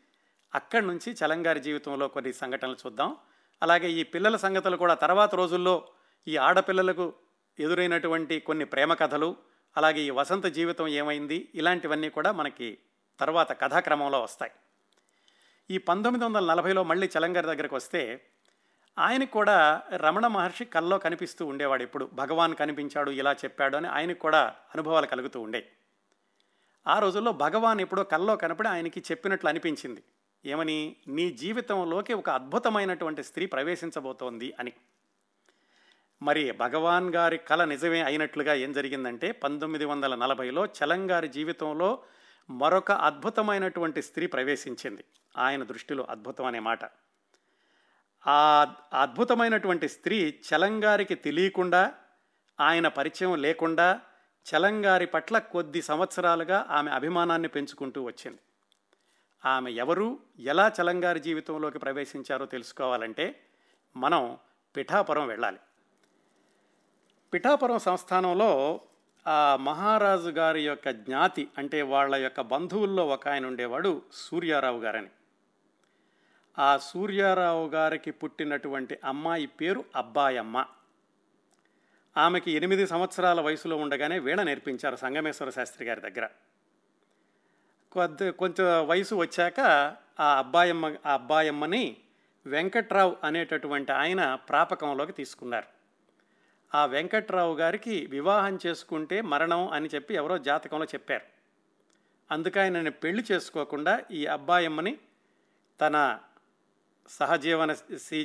అక్కడి నుంచి చలంగారి జీవితంలో కొన్ని సంఘటనలు చూద్దాం. అలాగే ఈ పిల్లల సంగతులు కూడా తర్వాత రోజుల్లో ఈ ఆడపిల్లలకు ఎదురైనటువంటి కొన్ని ప్రేమ కథలు అలాగే ఈ వసంత జీవితం ఏమైంది ఇలాంటివన్నీ కూడా మనకి తర్వాత కథాక్రమంలో వస్తాయి. ఈ పంతొమ్మిది వందల నలభైలో మళ్ళీ చలంగారి దగ్గరకు వస్తే ఆయనకు కూడా రమణ మహర్షి కల్లో కనిపిస్తూ ఉండేవాడు ఇప్పుడు భగవాన్ కనిపించాడు ఇలా చెప్పాడు అని ఆయనకు కూడా అనుభవాలు కలుగుతూ ఉండే. ఆ రోజుల్లో భగవాన్ ఎప్పుడో కల్లో కనపడి ఆయనకి చెప్పినట్లు అనిపించింది. ఏమని? నీ జీవితంలోకి ఒక అద్భుతమైనటువంటి స్త్రీ ప్రవేశించబోతోంది అని. మరి భగవాన్ గారి కళ నిజమే అయినట్లుగా ఏం జరిగిందంటే పంతొమ్మిది వందల నలభైలో చలంగారి జీవితంలో మరొక అద్భుతమైనటువంటి స్త్రీ ప్రవేశించింది. ఆయన దృష్టిలో అద్భుతం అనే మాట. ఆ అద్భుతమైనటువంటి స్త్రీ చలంగారికి తెలియకుండా ఆయన పరిచయం లేకుండా చలంగారి పట్ల కొద్ది సంవత్సరాలుగా ఆమె అభిమానాన్ని పెంచుకుంటూ వచ్చింది. ఆమె ఎవరు ఎలా చలంగారి జీవితంలోకి ప్రవేశించారో తెలుసుకోవాలంటే మనం పిఠాపురం వెళ్ళాలి. పిఠాపురం సంస్థానంలో ఆ మహారాజు గారి యొక్క జ్ఞాతి అంటే వాళ్ళ యొక్క బంధువుల్లో ఒక ఆయన ఉండేవాడు సూర్యారావు గారని. ఆ సూర్యారావు గారికి పుట్టినటువంటి అమ్మాయి పేరు అబ్బాయమ్మ. ఆమెకి ఎనిమిది సంవత్సరాల వయసులో ఉండగానే వీణ నేర్పించారు సంగమేశ్వర శాస్త్రి గారి దగ్గర. కొద్ది కొంచెం వయసు వచ్చాక ఆ అబ్బాయమ్మ ఆ అబ్బాయమ్మని వెంకట్రావు అనేటటువంటి ఆయన ప్రాపకంలోకి తీసుకున్నారు. ఆ వెంకట్రావు గారికి వివాహం చేసుకుంటే మరణం అని చెప్పి ఎవరో జాతకంలో చెప్పారు. అందుకే ఆయన పెళ్ళి చేసుకోకుండా ఈ అబ్బాయమ్మని తన సహజీవన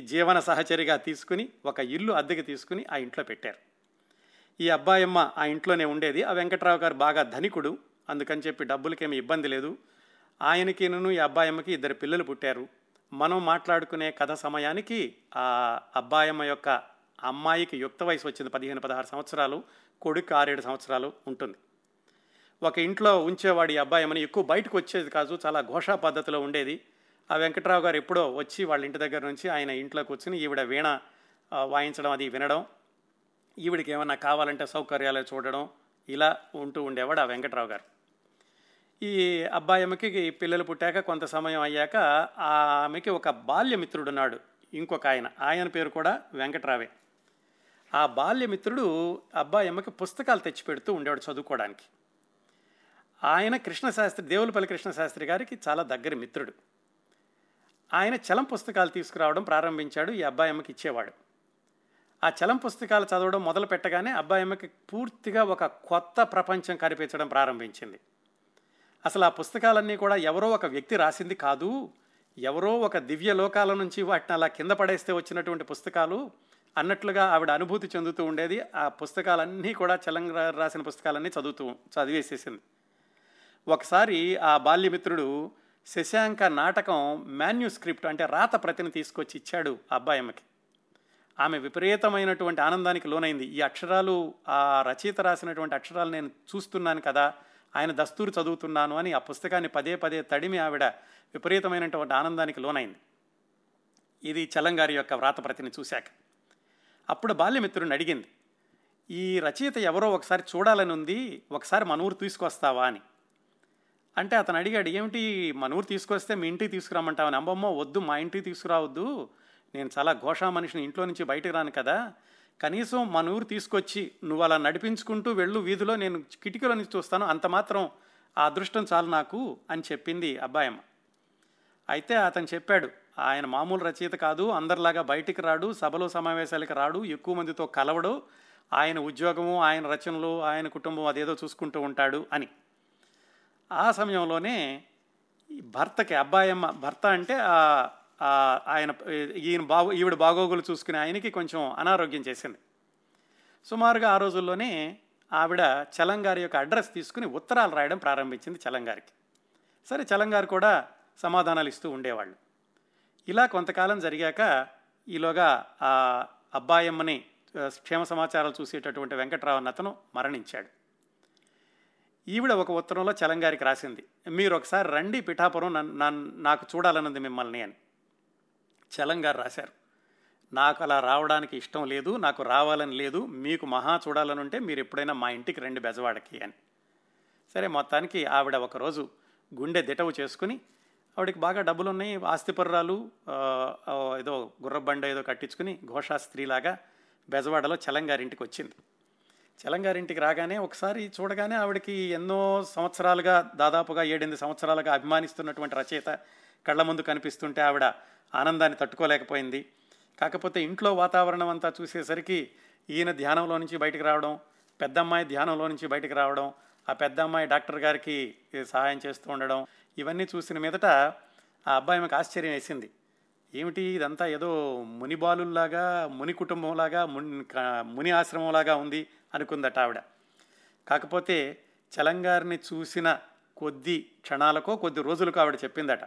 జీవన సహచరిగా తీసుకుని ఒక ఇల్లు అద్దెకి తీసుకుని ఆ ఇంట్లో పెట్టారు. ఈ అబ్బాయమ్మ ఆ ఇంట్లోనే ఉండేది. ఆ వెంకట్రావు గారు బాగా ధనికుడు. అందుకని చెప్పి డబ్బులకేమి ఇబ్బంది లేదు. ఆయనకిను ఈ అబ్బాయమ్మకి ఇద్దరు పిల్లలు పుట్టారు. మనం మాట్లాడుకునే కథ సమయానికి ఆ అబ్బాయమ్మ యొక్క అమ్మాయికి యుక్త వయసు వచ్చింది పదిహేను పదహారు సంవత్సరాలు. కొడుకు ఆరేడు సంవత్సరాలు ఉంటుంది. ఒక ఇంట్లో ఉంచేవాడు ఈ అబ్బాయమ్మని. ఎక్కువ బయటకు వచ్చేది కాదు. చాలా ఘోషా పద్ధతిలో ఉండేది. ఆ వెంకట్రావు గారు ఎప్పుడో వచ్చి వాళ్ళ ఇంటి దగ్గర నుంచి ఆయన ఇంట్లో కూర్చుని ఈవిడ వీణ వాయించడం అది వినడం ఈవిడికి ఏమన్నా కావాలంటే సౌకర్యాలు చూడడం ఇలా ఉంటూ ఉండేవాడు ఆ వెంకట్రావు గారు. ఈ అబ్బాయిమ్మకి పిల్లలు పుట్టాక కొంత సమయం అయ్యాక ఆమెకి ఒక బాల్యమిత్రుడున్నాడు ఇంకొక ఆయన. ఆయన పేరు కూడా వెంకట్రావే. ఆ బాల్యమిత్రుడు అబ్బాయమ్మకి పుస్తకాలు తెచ్చిపెడుతూ ఉండేవాడు చదువుకోవడానికి. ఆయన కృష్ణశాస్త్రి దేవులపల్లి కృష్ణశాస్త్రి గారికి చాలా దగ్గర మిత్రుడు. ఆయన చలం పుస్తకాలు తీసుకురావడం ప్రారంభించాడు ఈ అబ్బాయి అమ్మకి ఇచ్చేవాడు. ఆ చలం పుస్తకాలు చదవడం మొదలు పెట్టగానే అబ్బాయి అమ్మకి పూర్తిగా ఒక కొత్త ప్రపంచం కనిపించడం ప్రారంభించింది. అసలు ఆ పుస్తకాలన్నీ కూడా ఎవరో ఒక వ్యక్తి రాసింది కాదు ఎవరో ఒక దివ్య లోకాల నుంచి వాటిని అలా కింద పడేస్తే వచ్చినటువంటి పుస్తకాలు అన్నట్లుగా ఆవిడ అనుభూతి చెందుతూ ఉండేది. ఆ పుస్తకాలన్నీ కూడా చలంగా రాసిన పుస్తకాలన్నీ చదువుతూ చదివేసేసింది. ఒకసారి ఆ బాల్యమిత్రుడు శశాంక నాటకం మాన్యుస్క్రిప్ట్ అంటే రాత ప్రతిని తీసుకొచ్చి ఇచ్చాడు ఆ అబ్బాయమ్మకి. ఆమె విపరీతమైనటువంటి ఆనందానికి లోనైంది. ఈ అక్షరాలు ఆ రచయిత రాసినటువంటి అక్షరాలు నేను చూస్తున్నాను కదా ఆయన దస్తూరు చదువుతున్నాను అని ఆ పుస్తకాన్ని పదే పదే తడిమి ఆవిడ విపరీతమైనటువంటి ఆనందానికి లోనైంది. ఇది చలంగారి యొక్క వ్రాతప్రతిని చూశాక. అప్పుడు బాల్యమిత్రుడిని అడిగింది ఈ రచయిత ఎవరో ఒకసారి చూడాలని ఉంది ఒకసారి మన ఊరు తీసుకొస్తావా? అని. అంటే అతను అడిగాడు ఏమిటి మన ఊరు తీసుకొస్తే మీ ఇంటికి తీసుకురామంటావని? అమ్మమ్మ వద్దు మా ఇంటికి తీసుకురావద్దు. నేను చాలా ఘోషా మనిషిని ఇంట్లో నుంచి బయటకు రాను కదా. కనీసం మన ఊరు తీసుకొచ్చి నువ్వు అలా నడిపించుకుంటూ వెళ్ళు వీధిలో నేను కిటికీలో నుంచి చూస్తాను. అంత మాత్రం ఆ అదృష్టం చాలు నాకు అని చెప్పింది అబ్బాయమ్మ. అయితే అతను చెప్పాడు ఆయన మామూలు రచయిత కాదు అందరిలాగా బయటికి రాడు సభలో సమావేశాలకు రాడు ఎక్కువ మందితో కలవడు. ఆయన ఉద్యోగము ఆయన రచనలు ఆయన కుటుంబం అదేదో చూసుకుంటూ ఉంటాడు అని. ఆ సమయంలోనే భర్తకి అబ్బాయమ్మ భర్త అంటే ఆయన ఈయన బాగో ఈవిడ బాగోగులు చూసుకుని ఆయనకి కొంచెం అనారోగ్యం చేసింది. సుమారుగా ఆ రోజుల్లోనే ఆవిడ చలంగారి యొక్క అడ్రస్ తీసుకుని ఉత్తరాలు రాయడం ప్రారంభించింది చలంగారికి. సరే చలంగారు కూడా సమాధానాలు ఇస్తూ ఉండేవాళ్ళు. ఇలా కొంతకాలం జరిగాక ఈలోగా ఆ అబ్బాయమ్మని క్షేమ సమాచారాలు చూసేటటువంటి వెంకట్రావు అతను మరణించాడు. ఈవిడ ఒక ఉత్తరంలో చలంగారికి రాసింది మీరు ఒకసారి రండి పిఠాపురం నాకు చూడాలన్నది మిమ్మల్ని అని. చలంగారు రాశారు నాకు అలా రావడానికి ఇష్టం లేదు నాకు రావాలని లేదు మీకు మహా చూడాలని ఉంటే మీరు ఎప్పుడైనా మా ఇంటికి రండి బెజవాడకి అని. సరే మొత్తానికి ఆవిడ ఒకరోజు గుండె దిటవు చేసుకుని ఆవిడకి బాగా డబ్బులు ఉన్నాయి ఆస్తిపర్రాలు ఏదో గుర్రబండ ఏదో కట్టించుకుని ఘోషా స్త్రీలాగా బెజవాడలో చలంగారింటికి వచ్చింది చలంగారింటికి రాగానే ఒకసారి చూడగానే ఆవిడకి ఎన్నో సంవత్సరాలుగా దాదాపుగా ఏడెనిమిది సంవత్సరాలుగా అభిమానిస్తున్నటువంటి రచయిత కళ్ళ ముందు కనిపిస్తుంటే ఆవిడ ఆనందాన్ని తట్టుకోలేకపోయింది. కాకపోతే ఇంట్లో వాతావరణం అంతా చూసేసరికి ఈయన ధ్యానంలో నుంచి బయటకు రావడం పెద్ద అమ్మాయి ధ్యానంలో నుంచి బయటకు రావడం ఆ పెద్ద అమ్మాయి డాక్టర్ గారికి సహాయం చేస్తూ ఉండడం ఇవన్నీ చూసిన మీదట ఆ అబ్బాయి ఆమెకు ఆశ్చర్యం వేసింది. ఏమిటి? ఇదంతా ఏదో మునిబాలుల్లాగా ముని కుటుంబంలాగా ముని ముని ఆశ్రమంలాగా ఉంది అనుకుందట ఆవిడ. కాకపోతే చలంగారిని చూసిన కొద్ది క్షణాలకో కొద్ది రోజులకు ఆవిడ చెప్పిందట.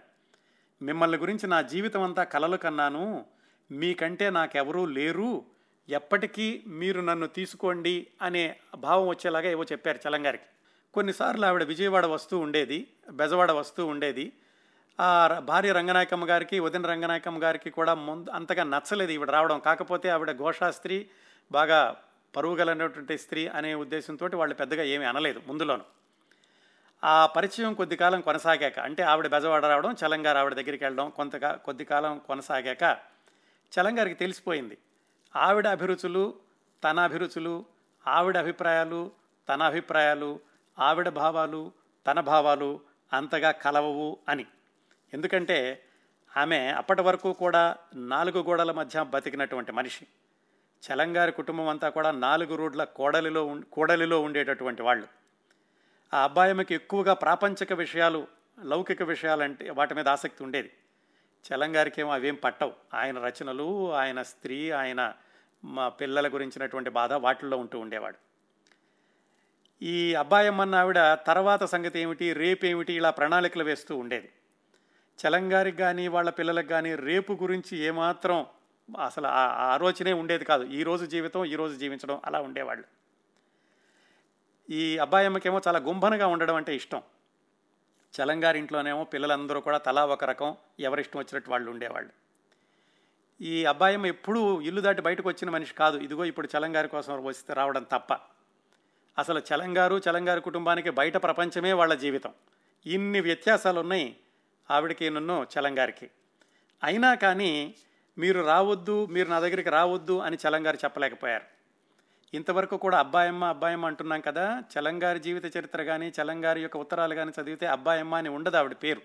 మిమ్మల్ని గురించి నా జీవితం అంతా కలలు కన్నాను. మీకంటే నాకెవరూ లేరు. ఎప్పటికీ మీరు నన్ను తీసుకోండి అనే భావం వచ్చేలాగా ఏవో చెప్పారు చలంగారికి. కొన్నిసార్లు ఆవిడ విజయవాడ వస్తూ ఉండేది బెజవాడ వస్తూ ఉండేది. భార్య రంగనాయకమ్మ గారికి వదిన రంగనాయకమ్మ గారికి కూడా ముందు అంతగా నచ్చలేదు ఈవిడ రావడం. కాకపోతే ఆవిడ ఘోషాస్త్రి బాగా పరువుగలనటువంటి స్త్రీ అనే ఉద్దేశంతో వాళ్ళు పెద్దగా ఏమీ అనలేదు ముందులోను. ఆ పరిచయం కొద్ది కాలం కొనసాగాక అంటే ఆవిడ బెజవాడ రావడం చలంగారు ఆవిడ దగ్గరికి వెళ్ళడం కొంత కొద్ది కాలం కొనసాగాక చలంగారికి తెలిసిపోయింది. ఆవిడ అభిరుచులు తన అభిరుచులు ఆవిడ అభిప్రాయాలు తన అభిప్రాయాలు ఆవిడ భావాలు తన భావాలు అంతగా కలవవు అని. ఎందుకంటే ఆమె అప్పటి వరకు కూడా నాలుగు గోడల మధ్య బతికినటువంటి మనిషి. చలంగారి కుటుంబం అంతా కూడా నాలుగు రోడ్ల కోడలిలో ఉం- ఉండేటటువంటి వాళ్ళు. ఆ అబ్బాయికి ఎక్కువగా ప్రాపంచిక విషయాలు లౌకిక విషయాలంటే వాటి మీద ఆసక్తి ఉండేది. చలంగారికి ఏమో అవేం పట్టవు. ఆయన రచనలు ఆయన స్త్రీ ఆయన మా పిల్లల గురించినటువంటి బాధ వాటిల్లో ఉంటూ ఉండేవాడు. ఈ అబ్బాయమ్మన్న ఆవిడ తర్వాత సంగతి ఏమిటి రేపు ఏమిటి ఇలా ప్రణాళికలు వేస్తూ ఉండేది. చలంగారికి కానీ వాళ్ళ పిల్లలకు కానీ రేపు గురించి ఏమాత్రం అసలు ఆ ఆలోచనే ఉండేది కాదు. ఈ రోజు జీవితం ఈరోజు జీవించడం అలా ఉండేవాళ్ళు. ఈ అబ్బాయమ్మకేమో చాలా గుంభనగా ఉండడం అంటే ఇష్టం. చలంగారింట్లోనేమో పిల్లలందరూ కూడా తలా ఒక రకం ఎవరిష్టం వచ్చినట్టు వాళ్ళు ఉండేవాళ్ళు. ఈ అబ్బాయమ్మ ఎప్పుడూ ఇల్లు దాటి బయటకు వచ్చిన మనిషి కాదు. ఇదిగో ఇప్పుడు చలంగారి కోసం వస్తే రావడం తప్ప. అసలు చలంగారు చలంగారు కుటుంబానికి బయట ప్రపంచమే వాళ్ళ జీవితం. ఇన్ని వ్యత్యాసాలు ఉన్నాయి ఆవిడకి నన్ను చలంగారికి. అయినా కానీ మీరు రావద్దు మీరు నా దగ్గరికి రావద్దు అని చలంగారు చెప్పలేకపోయారు. ఇంతవరకు కూడా అబ్బాయమ్మ అబ్బాయమ్మ అంటున్నాం కదా చలంగారి జీవిత చరిత్ర కానీ చలంగారి యొక్క ఉత్తరాలు కానీ చదివితే అబ్బాయమ్మ అని ఉండదు ఆవిడ పేరు.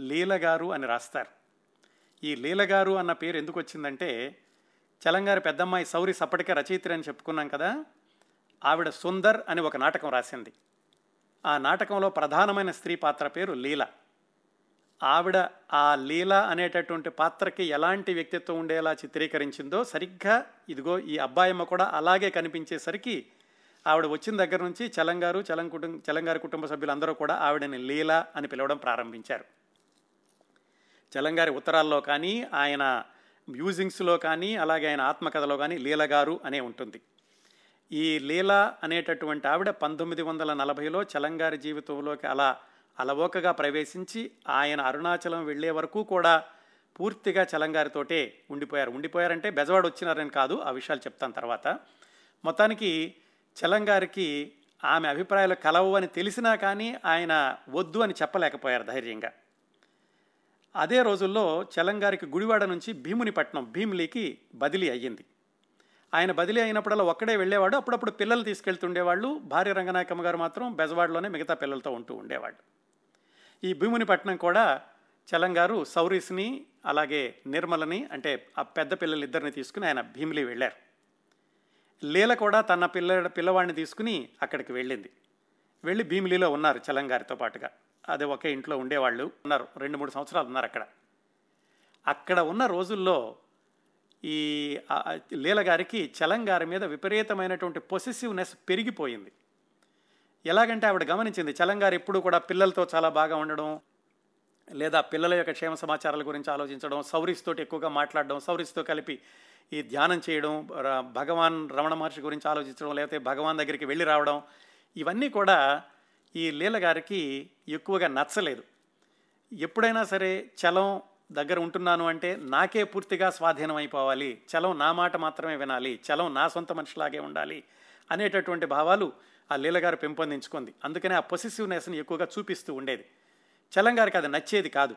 లీలగారు అని రాస్తారు. ఈ లీలగారు అన్న పేరు ఎందుకు వచ్చిందంటే చలంగారి పెద్దమ్మాయి సౌరి సప్పటికే రచయిత్రి అని చెప్పుకున్నాం కదా ఆవిడ సుందర్ అని ఒక నాటకం రాసింది. ఆ నాటకంలో ప్రధానమైన స్త్రీ పాత్ర పేరు లీల. ఆవిడ ఆ లీల అనేటటువంటి పాత్రకి ఎలాంటి వ్యక్తిత్వం ఉండేలా చిత్రీకరించిందో సరిగ్గా ఇదిగో ఈ అబ్బాయమ్మ కూడా అలాగే కనిపించేసరికి ఆవిడ వచ్చిన దగ్గర నుంచి చలంగారు చలం కుటుంబ చలంగారు కుటుంబ సభ్యులందరూ కూడా ఆవిడని లీల అని పిలవడం ప్రారంభించారు. చలంగారి ఉత్తరాల్లో కానీ ఆయన మ్యూజింగ్స్లో కానీ అలాగే ఆయన ఆత్మకథలో కానీ లీలగారు అనే ఉంటుంది. ఈ లీల అనేటటువంటి ఆవిడ పంతొమ్మిది వందల నలభైలో చలంగారి జీవితంలోకి అలా అలవోకగా ప్రవేశించి ఆయన అరుణాచలం వెళ్ళే వరకు కూడా పూర్తిగా చలంగారితోటే ఉండిపోయారు. ఉండిపోయారంటే బెజవాడ వచ్చినారని కాదు ఆ విషయాలు చెప్తాను తర్వాత. మొత్తానికి చలంగారికి ఆమె అభిప్రాయాలు కలవు అని తెలిసినా కానీ ఆయన వద్దు అని చెప్పలేకపోయారు ధైర్యంగా. అదే రోజుల్లో చలంగారికి గుడివాడ నుంచి భీమునిపట్నం భీమిలీకి బదిలీ అయ్యింది. ఆయన బదిలీ అయినప్పుడల్లా ఒక్కడే వెళ్ళేవాడు అప్పుడప్పుడు పిల్లలు తీసుకెళ్తుండేవాళ్ళు. భార్య రంగనాయకమ్మ గారు మాత్రం బెజవాడలోనే మిగతా పిల్లలతో ఉంటూ ఉండేవాళ్ళు. ఈ భీమునిపట్నం కూడా చలంగారు సౌరీస్ని అలాగే నిర్మలని అంటే ఆ పెద్ద పిల్లలిద్దరిని తీసుకుని ఆయన భీమిలి వెళ్ళారు. లీల కూడా తన పిల్ల పిల్లవాడిని తీసుకుని అక్కడికి వెళ్ళింది. వెళ్ళి భీమిలిలో ఉన్నారు చలంగారితో పాటుగా. అదే ఒకే ఇంట్లో ఉండేవాళ్ళు ఉన్నారు రెండు మూడు సంవత్సరాలు ఉన్నారు అక్కడ. అక్కడ ఉన్న రోజుల్లో ఈ లీలగారికి చలంగారి మీద విపరీతమైనటువంటి పొసెసివ్నెస్ పెరిగిపోయింది. ఎలాగంటే ఆవిడ గమనించింది చలంగారు ఎప్పుడు కూడా పిల్లలతో చాలా బాగా ఉండడం లేదా పిల్లల యొక్క క్షేమ సమాచారాల గురించి ఆలోచించడం సౌరిస్తోటి ఎక్కువగా మాట్లాడడం సౌరిస్తో కలిపి ఈ ధ్యానం చేయడం భగవాన్ రమణ మహర్షి గురించి ఆలోచించడం లేకపోతే భగవాన్ దగ్గరికి వెళ్ళి రావడం ఇవన్నీ కూడా ఈ లీల గారికి ఎక్కువగా నచ్చలేదు. ఎప్పుడైనా సరే చలం దగ్గర ఉంటున్నాను అంటే నాకే పూర్తిగా స్వాధీనం అయిపోవాలి చలం నా మాట మాత్రమే వినాలి చలం నా సొంత మనిషిలాగే ఉండాలి అనేటటువంటి భావాలు ఆ లీలగారు పెంపొందించుకుంది. అందుకనే ఆ పొసిసివ్నెస్ని ఎక్కువగా చూపిస్తూ ఉండేది. చలంగారికి అది నచ్చేది కాదు.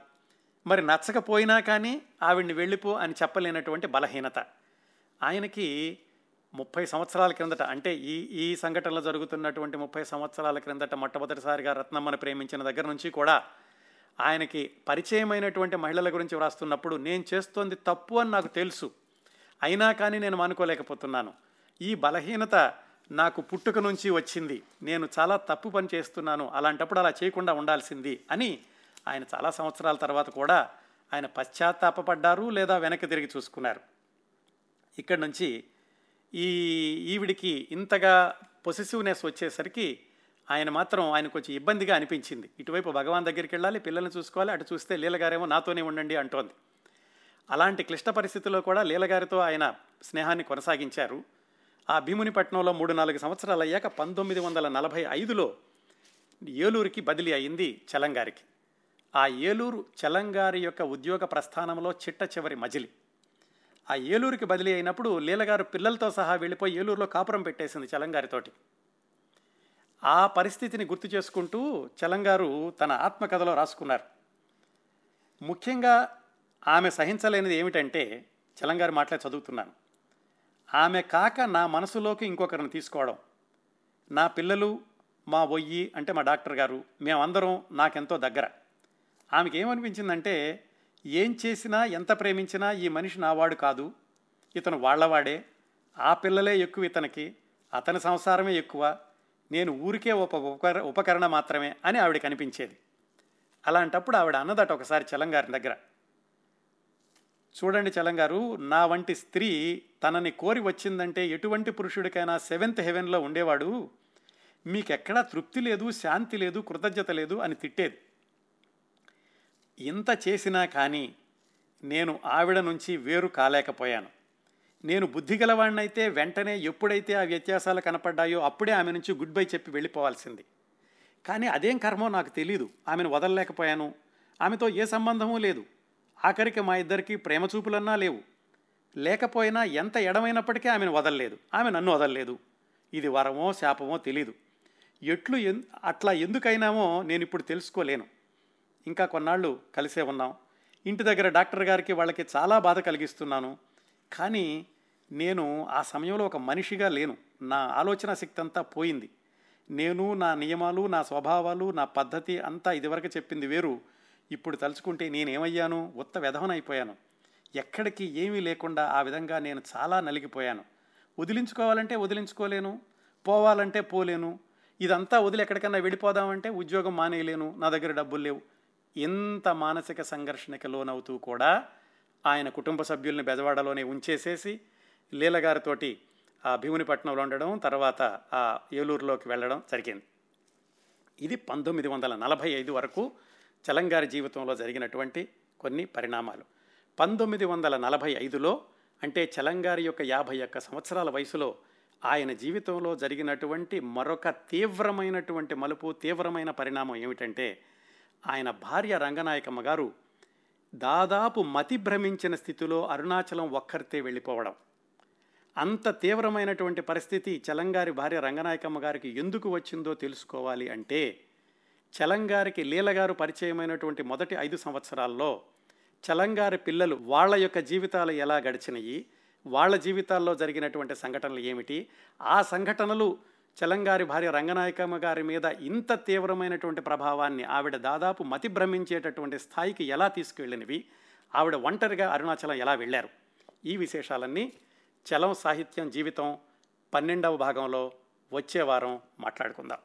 మరి నచ్చకపోయినా కానీ ఆవిడ్ని వెళ్ళిపో అని చెప్పలేనటువంటి బలహీనత. ఆయనకి ముప్పై సంవత్సరాల క్రిందట అంటే ఈ ఈ సంఘటనలు జరుగుతున్నటువంటి ముప్పై సంవత్సరాల క్రిందట మొట్టమొదటిసారిగా రత్నమ్మను ప్రేమించిన దగ్గర నుంచి కూడా ఆయనకి పరిచయమైనటువంటి మహిళల గురించి వ్రాస్తున్నప్పుడు నేను చేస్తోంది తప్పు అని నాకు తెలుసు. అయినా కానీ నేను మానుకోలేకపోతున్నాను. ఈ బలహీనత నాకు పుట్టుక నుంచి వచ్చింది. నేను చాలా తప్పు పని చేస్తున్నాను. అలాంటప్పుడు అలా చేయకుండా ఉండాల్సింది అని ఆయన చాలా సంవత్సరాల తర్వాత కూడా ఆయన పశ్చాత్తాపడ్డారు లేదా వెనక్కి తిరిగి చూసుకున్నారు. ఇక్కడి నుంచి ఈ ఈవిడికి ఇంతగా పొసెసివ్నెస్ వచ్చేసరికి ఆయన మాత్రం ఆయన కొంచెం ఇబ్బందిగా అనిపించింది. ఇటువైపు భగవాన్ దగ్గరికి వెళ్ళాలి పిల్లల్ని చూసుకోవాలి అటు చూస్తే లీలగారేమో నాతోనే ఉండండి అంటోంది. అలాంటి క్లిష్ట పరిస్థితుల్లో కూడా లీలగారితో ఆయన స్నేహాన్ని కొనసాగించారు. ఆ భీమునిపట్నంలో మూడు నాలుగు సంవత్సరాలు అయ్యాక పంతొమ్మిది వందల నలభై ఐదులో ఏలూరుకి బదిలీ అయింది చలంగారికి ఆ ఏలూరు చలంగారి యొక్క ఉద్యోగ ప్రస్థానంలో చిట్ట చివరి మజిలి. ఆ ఏలూరుకి బదిలీ అయినప్పుడు లీలగారు పిల్లలతో సహా వెళ్ళిపోయి ఏలూరులో కాపురం పెట్టేసింది చలంగారితోటి ఆ పరిస్థితిని గుర్తు చేసుకుంటూ చలంగారు తన ఆత్మకథలో రాసుకున్నారు. ముఖ్యంగా ఆమె సహించలేనిది ఏమిటంటే చలంగారి మాటలే చదువుతున్నాను. ఆమె కాక నా మనసులోకి ఇంకొకరిని తీసుకోవడం. నా పిల్లలు మా ఒయ్యి అంటే మా డాక్టర్ గారు మేమందరం నాకెంతో దగ్గర. ఆమెకి ఏమనిపించిందంటే ఏం చేసినా ఎంత ప్రేమించినా ఈ మనిషి నావాడు కాదు. ఇతను వాళ్ళవాడే. ఆ పిల్లలే ఎక్కువ ఇతనికి. అతని సంసారమే ఎక్కువ. నేను ఊరికే ఒక ఉపకర ఉపకరణ మాత్రమే అని ఆవిడకి అనిపించేది అలాంటప్పుడు ఆవిడ అన్నదట ఒకసారి చలంగారి దగ్గర. చూడండి చలంగారు నా వంటి స్త్రీ తనని కోరి వచ్చిందంటే ఎటువంటి పురుషుడికైనా సెవెంత్ హెవెన్లో ఉండేవాడు? మీకెక్కడా తృప్తి లేదు శాంతి లేదు కృతజ్ఞత లేదు అని తిట్టేది. ఇంత చేసినా కానీ నేను ఆవిడ నుంచి వేరు కాలేకపోయాను. నేను బుద్ధిగలవాణ్ణైతే వెంటనే ఎప్పుడైతే ఆ వ్యత్యాసాలు కనపడ్డాయో అప్పుడే ఆమె నుంచి గుడ్ బై చెప్పి వెళ్ళిపోవాల్సింది. కానీ అదేం కర్మో నాకు తెలీదు. ఆమెను వదలలేకపోయాను. ఆమెతో ఏ సంబంధమూ లేదు. ఆఖరికి మా ఇద్దరికి ప్రేమ చూపులన్నా లేవు. లేకపోయినా ఎంత ఎడమైనప్పటికీ ఆమెను వదలలేదు. ఆమె నన్ను వదలలేదు. ఇది వరమో శాపమో తెలీదు. ఎట్లు ఎన్ అట్లా ఎందుకైనామో నేను ఇప్పుడు తెలుసుకోలేను. ఇంకా కొన్నాళ్ళు కలిసే ఉన్నాం. ఇంటి దగ్గర డాక్టర్ గారికి వాళ్ళకి చాలా బాధ కలిగిస్తున్నాను. కానీ నేను ఆ సమయంలో ఒక మనిషిగా లేను. నా ఆలోచన శక్తి అంతా పోయింది. నేను నా నియమాలు నా స్వభావాలు నా పద్ధతి అంతా ఇదివరకు చెప్పింది వేరు. ఇప్పుడు తలుచుకుంటే నేనేమయ్యాను? ఉత్త వెధవనైపోయాను ఎక్కడికి ఏమీ లేకుండా ఆ విధంగా నేను చాలా నలిగిపోయాను. వదిలించుకోవాలంటే వదిలించుకోలేను. పోవాలంటే పోలేను. ఇదంతా వదిలి ఎక్కడికన్నా వెళ్ళిపోదామంటే ఉద్యోగం మానేయలేను. నా దగ్గర డబ్బులు లేవు. ఇంత మానసిక సంఘర్షణకి లోనవుతూ కూడా ఆయన కుటుంబ సభ్యుల్ని బెజవాడలోనే ఉంచేసేసి లీలగారితోటి ఆ భీమునిపట్నంలో ఉండడం తర్వాత ఆ ఏలూరులోకి వెళ్ళడం జరిగింది. ఇది పంతొమ్మిది వందల నలభై ఐదు వరకు చలంగారి జీవితంలో జరిగినటువంటి కొన్ని పరిణామాలు. పంతొమ్మిది వందల నలభై ఐదులో అంటే చలంగారి యొక్క యాభై ఒక్క సంవత్సరాల వయసులో ఆయన జీవితంలో జరిగినటువంటి మరొక తీవ్రమైనటువంటి మలుపు తీవ్రమైన పరిణామం ఏమిటంటే ఆయన భార్య రంగనాయకమ్మ గారు దాదాపు మతి భ్రమించిన స్థితిలో అరుణాచలం ఒక్కరితే వెళ్ళిపోవడం. అంత తీవ్రమైనటువంటి పరిస్థితి చలంగారి భార్య రంగనాయకమ్మ గారికి ఎందుకు వచ్చిందో తెలుసుకోవాలి అంటే చలంగారికి లీలగారు పరిచయమైనటువంటి మొదటి ఐదు సంవత్సరాల్లో చలంగారి పిల్లలు వాళ్ళ యొక్క జీవితాలు ఎలా గడిచినాయి వాళ్ళ జీవితాల్లో జరిగినటువంటి సంఘటనలు ఏమిటి ఆ సంఘటనలు చలంగారి భార్య రంగనాయకమ్మ గారి మీద ఇంత తీవ్రమైనటువంటి ప్రభావాన్ని ఆవిడ దాదాపు మతి భ్రమించేటటువంటి స్థాయికి ఎలా తీసుకువెళ్ళినవి ఆవిడ ఒంటరిగా అరుణాచలం ఎలా వెళ్ళారు ఈ విశేషాలన్నీ చలం సాహిత్యం జీవితం పన్నెండవ భాగంలో వచ్చే వారం మాట్లాడుకుందాం.